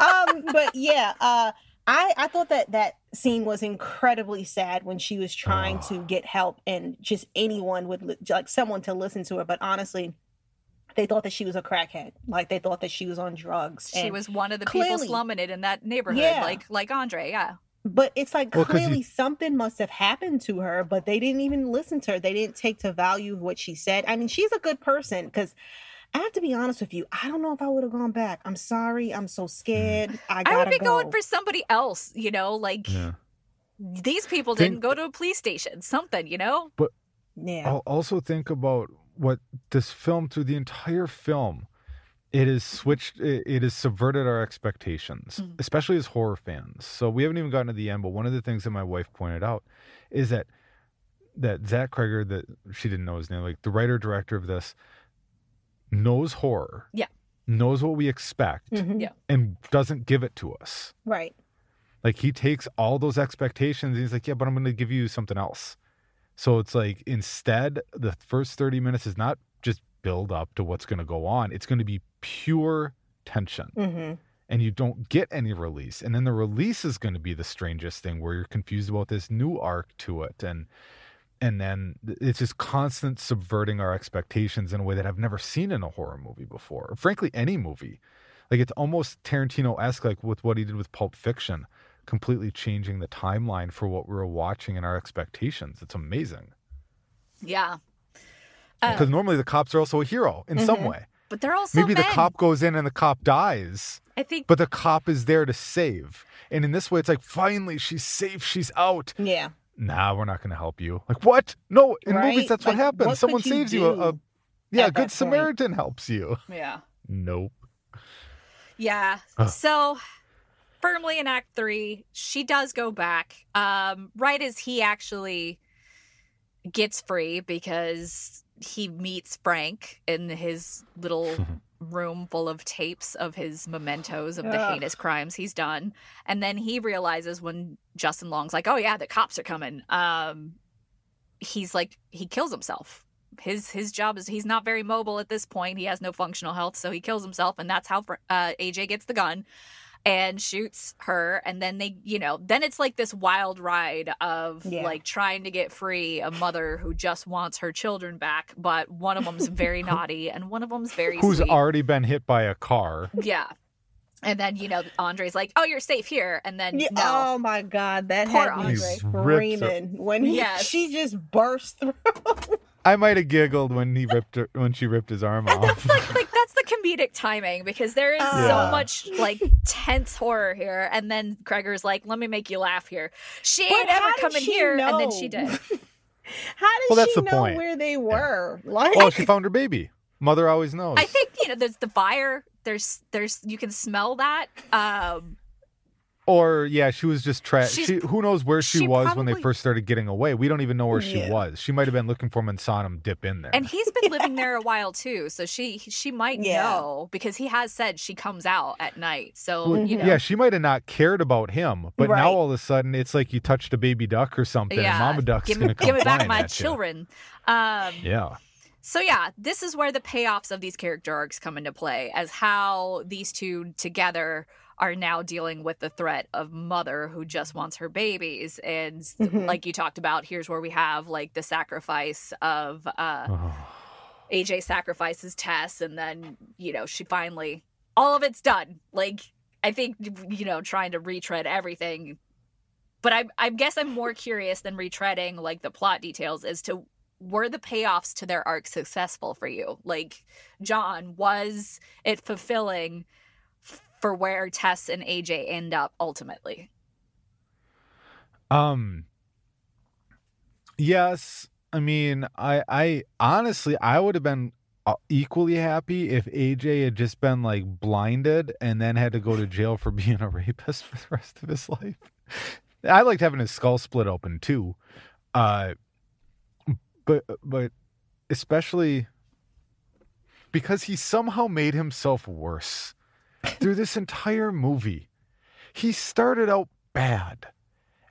<laughs> um but yeah, uh I, I thought that that scene was incredibly sad when she was trying Oh. to get help and just anyone would li- like someone to listen to her. But honestly, they thought that she was a crackhead. Like they thought that she was on drugs. She and was one of the people slumming it in that neighborhood, Yeah. like like Andre. Yeah, But it's like Well, 'cause you- clearly something must have happened to her, but they didn't even listen to her. They didn't take to value what she said. I mean, she's a good person because I have to be honest with you. I don't know if I would have gone back. I'm sorry. I'm so scared. I gotta I would be go. going for somebody else, you know, like Yeah. these people Think- didn't go to a police station, something, you know? But yeah. I'll also think about what this film through the entire film it has switched it, it has subverted our expectations Mm. especially as horror fans so we haven't even gotten to the end but one of the things that my wife pointed out is that that zach Cregger, that she didn't know his name like the writer director of this knows horror Yeah. knows what we expect Mhm. Yeah. and doesn't give it to us Right. like he takes all those expectations and he's like, yeah, but I'm going to give you something else. So it's like instead, the first 30 minutes is not just build up to what's going to go on. It's going to be pure tension hmm and you don't get any release. And then the release is going to be the strangest thing where you're confused about this new arc to it. And, and then it's just constant subverting our expectations in a way that I've never seen in a horror movie before, or frankly, any movie. Like it's almost Tarantino esque, like with what he did with Pulp Fiction, completely changing the timeline for what we were watching and our expectations. It's amazing. Yeah. Because normally the cops are also a hero in some Mhm. way. but they're also Maybe the cop goes in and the cop dies, I think but the cop is there to save. And in this way, it's like, finally, she's safe, she's out. Yeah. Nah, we're not going to help you. Like, what? No, in movies, Right? that's what happens. what Someone you saves you. A, a yeah, a good that point? Samaritan helps you. Yeah. Nope. Yeah. So firmly in act 3, she does go back um right as he actually gets free because he meets Frank in his little <laughs> room full of tapes of his mementos of the Ugh. heinous crimes he's done. And then he realizes when Justin Long's like, "Oh yeah, the cops are coming." Um he's like he kills himself. His his job is he's not very mobile at this point. He has no functional health, so he kills himself and that's how uh AJ gets the gun and shoots her and then they you know then it's like this wild ride of Yeah. like trying to get free a mother who just wants her children back but one of them's very <laughs> naughty and one of them's very Who's sweet. already been hit by a car. yeah and then you know andre's like oh you're safe here and then Yeah, no Oh my god, that Poor had me Andre. Screaming when he, Yes. she just burst through. <laughs> I might have giggled when he ripped her, when she ripped his arm and off. that's like, like that's the comedic timing because there is Yeah. so much like tense horror here and then Cregger's like let me make you laugh here she But ain't ever how did coming she here and then she did <laughs> <laughs> How did Well, that's she the know point. where they were? Like, well, she found her baby. Mother always knows. I think you know there's the fire. There's there's you can smell that. Um, Or yeah, she was just tra- She's- she Who knows where she, she was when they first started getting away? We don't even know where she was. She might have been looking for him and saw him dip in there. and he's been <laughs> living there a while too, so she she might Yeah. know because he has said she comes out at night. So Well, you know, Yeah, she might have not cared about him, but Right. now all of a sudden it's like you touched a baby duck or something, Yeah, Mama Duck's give me gonna come give me back flying my children. Um, Yeah, So yeah, this is where the payoffs of these character arcs come into play as how these two together are now dealing with the threat of mother who just wants her babies and Mhm. like you talked about here's where we have like the sacrifice of uh <sighs> Oh. AJ sacrifices Tess and then you know she finally all of it's done like I think you know trying to retread everything but I I guess I'm more curious than retreading like the plot details as to were the payoffs to their arc successful for you? Like Jon, was it fulfilling for where Tess and AJ end up ultimately? Um. Yes, I mean, I, I honestly, I would have been uh, equally happy if AJ had just been like blinded and then had to go to jail for <laughs> being a rapist for the rest of his life. I liked having his skull split open too, uh, but but especially because he somehow made himself worse through this entire movie. He started out bad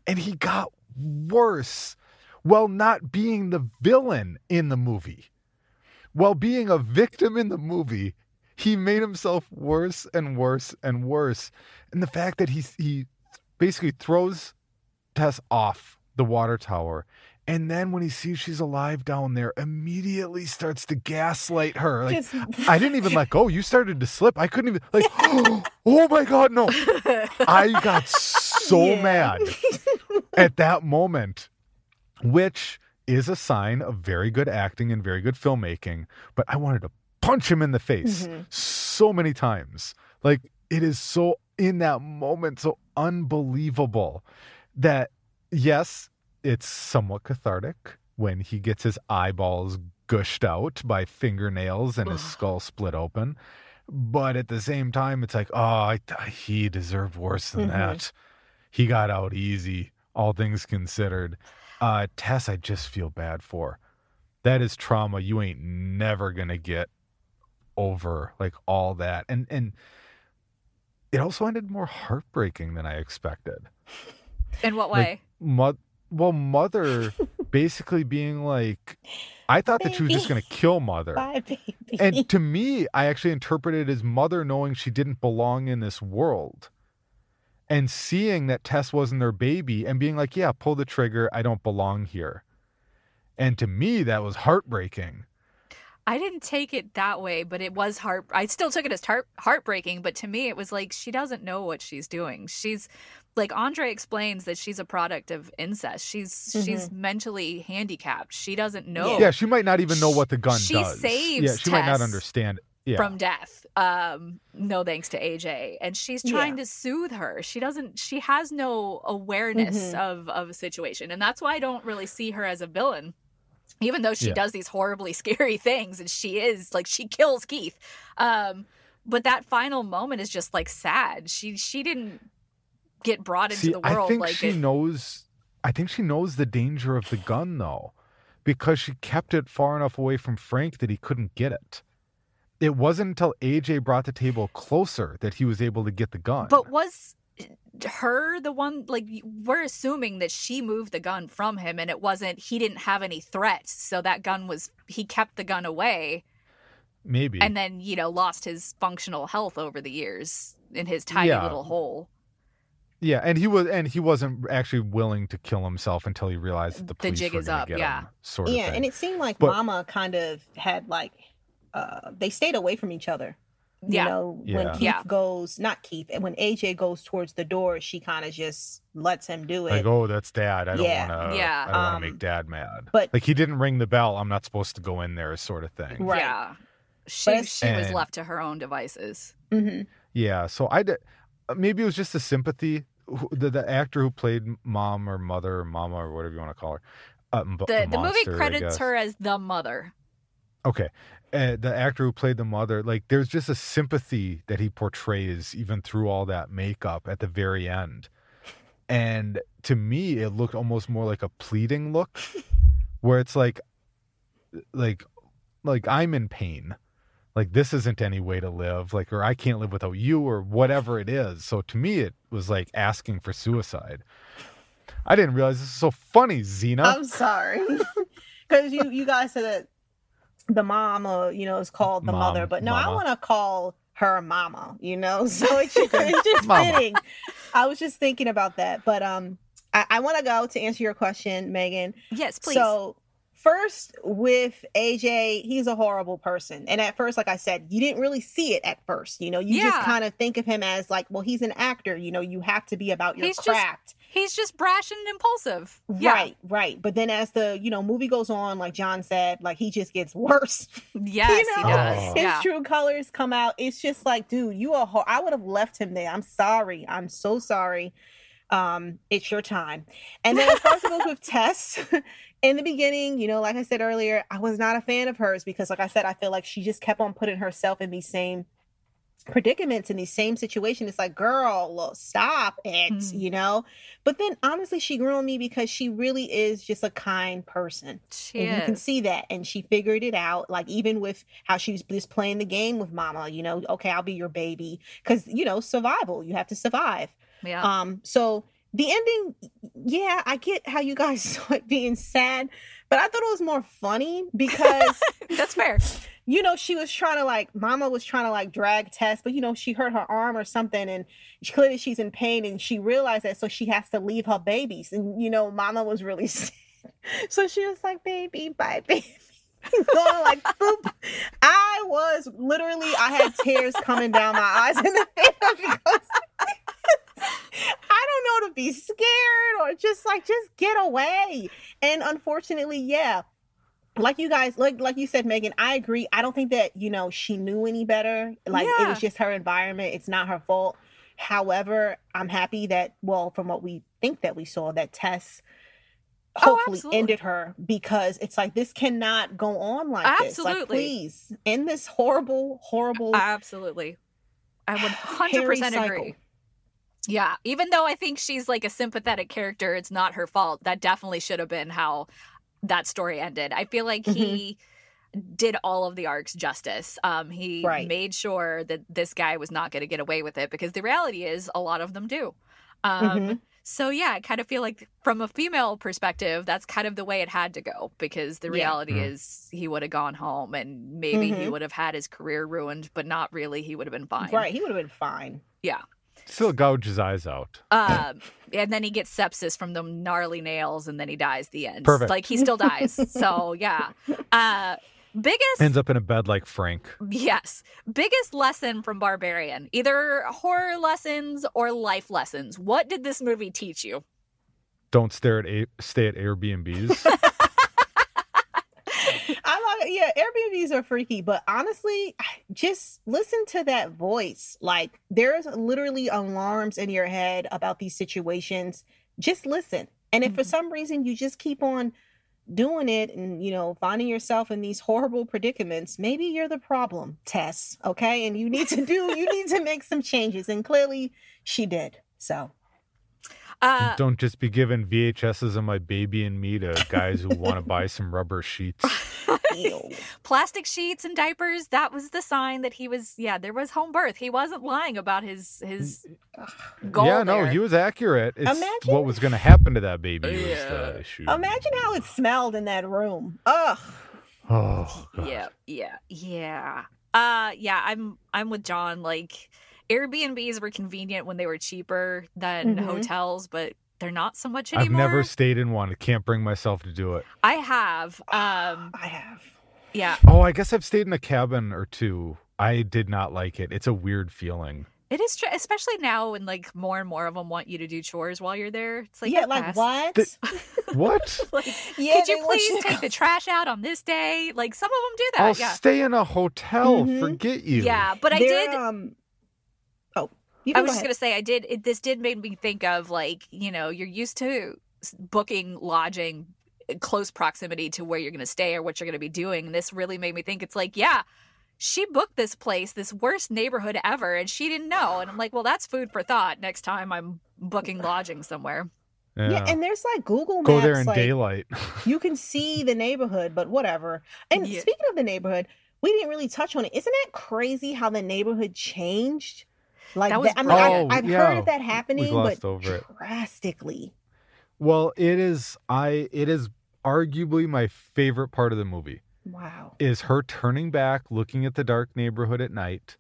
and he got worse while not being the villain in the movie. While being a victim in the movie, he made himself worse and worse and worse. And the fact that he he basically throws Tess off the water tower and then when he sees she's alive down there, immediately starts to gaslight her. Like Just- I didn't even let go. You started to slip. I couldn't even like <laughs> <gasps> oh my god, no. I got so Yeah. mad at that moment, which is a sign of very good acting and very good filmmaking. But I wanted to punch him in the face Mhm. so many times. Like it is so in that moment, so unbelievable that yes, it's somewhat cathartic when he gets his eyeballs gushed out by fingernails and his skull split open. But at the same time, it's like, oh, I, he deserved worse than Mhm. that. He got out easy, all things considered. Uh, Tess, I just feel bad for. That is trauma you ain't never gonna get over, like all that. And and it also ended more heartbreaking than I expected. In what Like, way? Mo- well, mother basically being like, I thought that she was just gonna kill mother. Bye, baby. And to me, I actually interpreted it as mother knowing she didn't belong in this world and seeing that Tess wasn't their baby and being like, yeah, pull the trigger. I don't belong here. And to me, that was heartbreaking. I didn't take it that way, but it was heart. I still took it as heart heartbreaking, but to me, it was like she doesn't know what she's doing. She's like Andre explains that she's a product of incest. She's she's mentally handicapped. She doesn't know Yeah, she might not even know what the gun She does. She saves yeah, she might not understand. Yeah. from death. Um, no thanks to AJ, and she's trying Yeah. to soothe her. She doesn't. She has no awareness Mhm. of of a situation, and that's why I don't really see her as a villain. Even though she Yeah. does these horribly <laughs> scary things, and she is like she kills Keith, um, but that final moment is just like sad. She she didn't get brought into See, the world I think like she it- knows. I think she knows the danger of the gun though, because she kept it far enough away from Frank that he couldn't get it. It wasn't until AJ brought the table closer that he was able to get the gun. But was her the one like we're assuming that she moved the gun from him and it wasn't he didn't have any threats so that gun was he kept the gun away maybe. and then you know lost his functional health over the years in his tiny Yeah. little hole yeah, and he was, and he wasn't actually willing to kill himself until he realized that the The jig were is up, get yeah. him. Sort of yeah, thing. and it seemed like But- Mama kind of had like uh they stayed away from each other. You Yeah. know, Yeah. when Keith Yeah. goes, not Keith, and when AJ goes towards the door, she kind of just lets him do it. like, oh, that's dad. I don't Yeah. want to. Yeah. I don't want Um, to make dad mad. but- like he didn't ring the bell. I'm not supposed to go in there, sort of thing. Right. yeah she, it's- she was left to her own devices hmm Yeah, so I did. Maybe it was just the sympathy. The, the actor who played mom or mother or mama or whatever you want to call her. Uh, the, the movie monster, credits her as the mother Okay, uh, the actor who played the mother, like there's just a sympathy that he portrays even through all that makeup at the very end, and to me it looked almost more like a pleading look, <laughs> where it's like, like, like I'm in pain. Like this isn't any way to live, like or I can't live without you or whatever it is. So to me, it was like asking for suicide. I didn't realize this is so funny, Zena. I'm sorry, <laughs> because you you guys said that the mom, uh, you know, is called the Mom, mother, but no, I want to call her mama. You know, <laughs> so it's just, <laughs> it's just fitting. I was just thinking about that, but um, I, I want to go to answer your question, Meagan. yes please So first with AJ, he's a horrible person. And at first, like I said, you didn't really see it at first. You know, you just kind of think of him as like, well, he's an actor. You know, you have to be about your He's just- craft. he's just brash and impulsive yeah Right, right. But then as the, you know, movie goes on, like Jon said, like he just gets worse. <laughs> yes You he does Oh. His yeah true colors come out. It's just like, dude, you are ho- I would have left him there. I'm sorry. I'm so sorry. Um, it's your time. And then as far as it goes with Tess, <laughs> in the beginning, you know, like I said earlier, I was not a fan of hers because, like I said, I feel like she just kept on putting herself in these same predicaments in these same situations. It's like, girl, look, stop it, Mm. you know. But then honestly, she grew on me because she really is just a kind person. she And you can see that. And she figured it out. Like even with how she was just playing the game with mama, you know, okay, I'll be your baby. Cause you know, survival. You have to survive. Yeah Um, so the ending, yeah, I get how you guys <laughs> saw it being sad, but I thought it was more funny because <laughs> that's fair you know, she was trying to like, Mama was trying to like drag Tess, but you know, she hurt her arm or something, and she, clearly she's in pain, and she realized that, so she has to leave her babies, and you know, Mama was really <laughs> sad, so she was like, "Baby, bye, baby." Going like boop. I was literally, I had tears coming down my eyes in the because I don't know to be scared or just like just get away. And unfortunately, yeah, like you guys like like you said meagan i agree i don't think that you know she knew any better like it was just her environment it's not her fault however i'm happy that well from what we think that we saw that tess Oh, hopefully absolutely. ended her because it's like this cannot go on like this like Absolutely. please end this horrible horrible Absolutely. I would 100% cycle. Agree. Yeah, even though I think she's like a sympathetic character, it's not her fault. That definitely should have been how that story ended. I feel like he did all of the arcs justice. Um he Right. made sure that this guy was not going to get away with it because the reality is a lot of them do. Um Mhm. so yeah, I kind of feel like from a female perspective, that's kind of the way it had to go because the Yeah. reality Mm. is he would have gone home and maybe he Mhm. would have had his career ruined, but not really. He would have been fine. right he would have been fine Still gouge his eyes out. Um, and then he gets sepsis from the gnarly nails, and then he dies. The end. Perfect. Like he still dies. so yeah. Uh, biggest Ends up in a bed like Frank. yes, biggest lesson from Barbarian. Either horror lessons or life lessons. What did this movie teach you? Don't stare at a- stay at Airbnbs. <laughs> Yeah, Airbnbs are freaky, but honestly, <sighs> just listen to that voice. Like there's literally alarms in your head about these situations. Just listen. And if for Mhm. some reason you just keep on doing it and you know finding yourself in these horrible predicaments, maybe you're the problem, Tess, okay? And you need to do you need to make some changes and clearly she did. So, Uh, Don't just be giving VHSs of my baby and me to guys who want to buy some rubber sheets. <laughs> plastic sheets and diapers. That was the sign that he was. Yeah, there was home birth. He wasn't lying about his his goal. yeah, no, there. he was accurate. It's Imagine- what was going to happen to that baby was Yeah. the issue. Imagine how it smelled in that room. Ugh. Oh, God. Yeah, yeah, yeah. Uh yeah, I'm I'm with Jon. Like Airbnbs were convenient when they were cheaper than Mhm. hotels, but they're not so much anymore. I've never stayed in one. I can't bring myself to do it. I have. Um <sighs> I have. yeah. Oh, I guess I've stayed in a cabin or two. I did not like it. It's a weird feeling. It is true, especially now when like more and more of them want you to do chores while you're there. It's like yeah, like what? The- <laughs> What? <laughs> Like, yeah, could you please to take go- the <laughs> trash out on this day? Like some of them do that. I'll that. yeah. stay in a hotel. Mhm. Forget you. Yeah, but I did Um, you I can was go just gonna say I did. It, this did make me think of like you know you're used to booking lodging eh, close proximity to where you're gonna stay or what you're gonna be doing. And this really made me think it's like yeah, she booked this place, this worst neighborhood ever, and she didn't know. And I'm like, well, that's food for thought. Next time I'm booking lodging somewhere. Yeah. Yeah, and there's like Google Maps. Go there in like, daylight. You <laughs> can see the neighborhood, but whatever. And Yeah. speaking of the neighborhood, we didn't really touch on it. Isn't that crazy how the neighborhood changed? Like That was I mean, oh, I, have yeah. heard of that happening, glossed but over it. drastically. well, it is. I. It is arguably my favorite part of the movie. Wow. Is her turning back, looking at the dark neighborhood at night,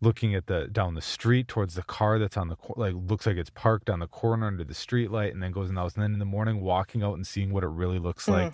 looking at the down the street towards the car that's on the cor- like looks like it's parked on the corner under the street light, and then goes in the house, and then in the morning walking out and seeing what it really looks Mm. like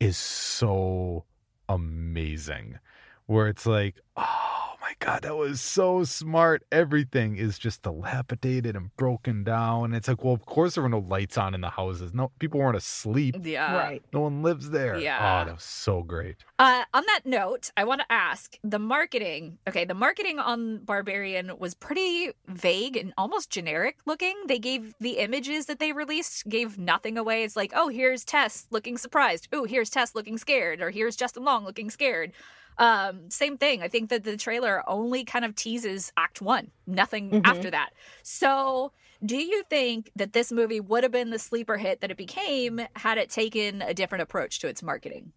is so amazing. Where it's like, oh my god, that was so smart. Everything is just dilapidated and broken down. It's like, well, of course there were no lights on in the houses. No, people weren't asleep. Yeah. right. No one lives there. Yeah. Oh, that was so great. Uh, on that note, I want to ask the marketing. Okay, the marketing on Barbarian was pretty vague and almost generic looking. They gave the images that they released gave nothing away. It's like, oh, here's Tess looking surprised. Oh, here's Tess looking scared, or here's Justin Long looking scared. Um, same thing. I think that the trailer only kind of teases Act One, nothing Mhm. after that. So, do you think that this movie would have been the sleeper hit that it became had it taken a different approach to its marketing?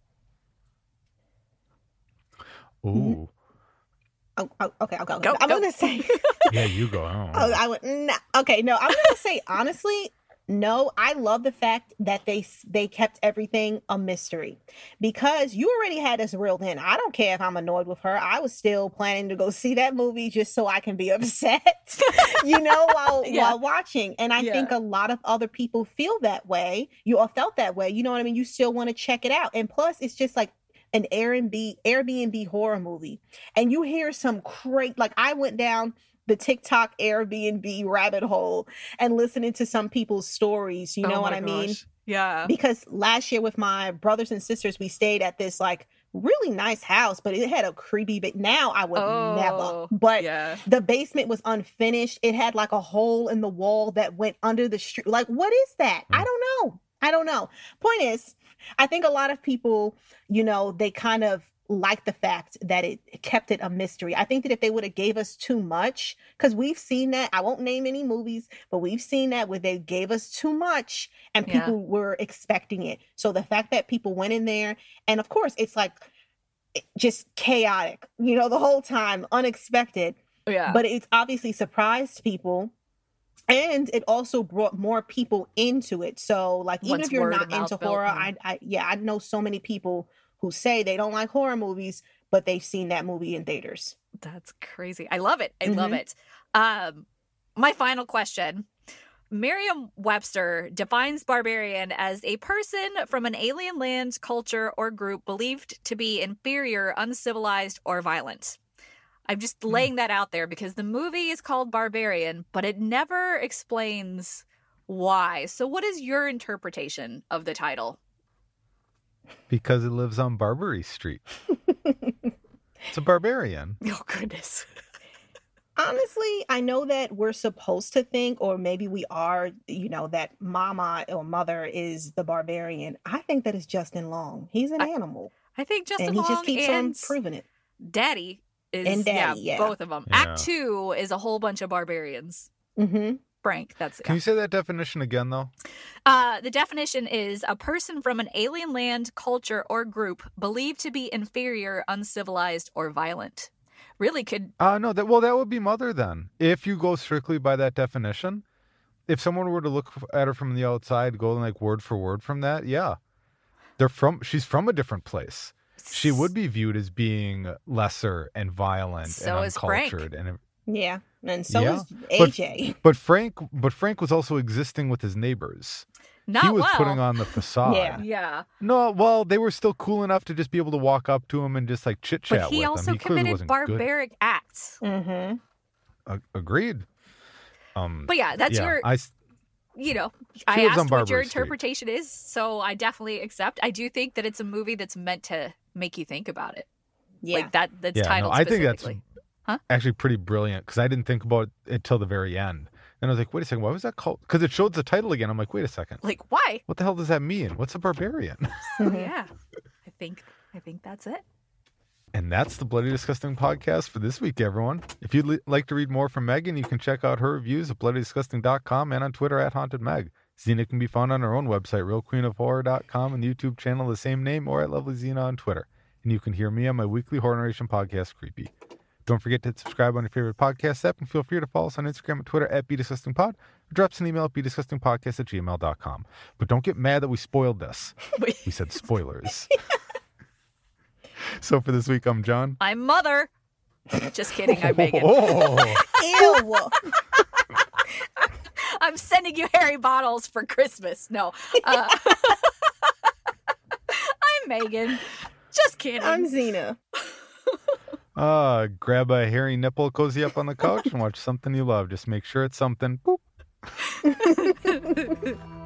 Ooh. Oh, oh, okay, okay, okay. Go, I'm go. gonna say. <laughs> Yeah, you go. I don't Oh. I would. Nah, okay, no, I'm gonna say honestly, no. I love the fact that they they kept everything a mystery because you already had us reeled in. I don't care if I'm annoyed with her. I was still planning to go see that movie just so I can be <laughs> upset, you know, while <laughs> Yeah. while watching. And I Yeah. think a lot of other people feel that way. You all felt that way. You know what I mean? You still want to check it out, and plus, it's just like an Airbnb Airbnb horror movie, and you hear some great like I went down the TikTok Airbnb rabbit hole and listening to some people's stories. You know Oh what my I mean? Yeah. Because last year with my brothers and sisters, we stayed at this like really nice house, but it had a creepy. But now I would Oh, never. But yeah. the basement was unfinished. It had like a hole in the wall that went under the street. Like, what is that? I Mm. don't know. I don't know. Point is, I think a lot of people, you know, they kind of like the fact that it kept it a mystery. I think that if they would have gave us too much, because we've seen that. I won't name any movies, but we've seen that where they gave us too much and Yeah. people were expecting it. So the fact that people went in there, and of course, it's like just chaotic, you know, the whole time, unexpected Yeah. but it's obviously surprised people and it also brought more people into it so like even Once if you're not into horror. I, I yeah i know so many people who say they don't like horror movies but they've seen that movie in theaters That's crazy. I love it. I love Mhm. it. Um, my final question. Merriam Webster defines barbarian as a person from an alien land, culture, or group believed to be inferior, uncivilized, or violent. I'm just Hmm. laying that out there because the movie is called Barbarian, but it never explains why. So, what is your interpretation of the title? Because it lives on Barbary Street. <laughs> it's a barbarian. Oh, goodness. honestly i know that we're supposed to think or maybe we are you know that mama or mother is the barbarian i think that is justin long he's an I- animal I think Justin and he Long just keeps on proving it Daddy is And Daddy, yeah, yeah. both of them. Yeah. Act two is a whole bunch of barbarians. hmm Frank, that's Can you say that definition again, though? uh, the definition is a person from an alien land, culture, or group believed to be inferior, uncivilized, or violent. Really could Uh no, that well, that would be mother then. If you go strictly by that definition, if someone were to look at her from the outside, go like word for word from that, yeah, they're from. She's from a different place. She would be viewed as being lesser and violent So and is Frank. uncultured. And yeah and so Yeah, is aj <laughs> but Frank, but Frank was also existing with his neighbors. not he was well. putting on the <laughs> facade. Yeah. yeah, No, well, they were still cool enough to just be able to walk up to him and just like chit chat but he with also. He committed wasn't good. barbaric acts. hmm A- agreed. Um, But yeah, that's yeah, your I s- you know, I asked what your Barbary Street. interpretation is, so I definitely accept. I do think that it's a movie that's meant to make you think about it. yeah Like that that's yeah, no, titled I think that's specifically. Huh? actually pretty brilliant because I didn't think about it till the very end. And I was like, wait a second, why was that called? Because it showed the title again. I'm like, wait a second, Like why? what the hell does that mean? What's a barbarian? <laughs> Mhm. Yeah. I think I think that's it. And that's the Bloody Disgusting podcast for this week, everyone. If you'd li- like to read more from Meagan, you can check out her reviews at bloodydisgusting.com and on Twitter at Haunted Meg. Zena can be found on her own website, realqueenofhorror.com, and YouTube channel the same name, or at Lovely Zena on Twitter. And you can hear me on my weekly horror narration podcast, Creepy. Don't forget to subscribe on your favorite podcast app, and feel free to follow us on Instagram and Twitter at BDisgustingPod, or drop us an email at BeDisgustingPodcast at gmail.com. But don't get mad that we spoiled this. <laughs> We said spoilers. <laughs> so for this week, I'm Jon. I'm mother. Just kidding, I'm Meagan. <laughs> Oh. Ew. I'm sending you hairy bottles for Christmas. No. Uh, I'm Meagan. Just kidding. I'm Zena. Uh, grab a hairy nipple, cozy up on the couch, and watch something you love. Just make sure it's something. Boop. <laughs> <laughs>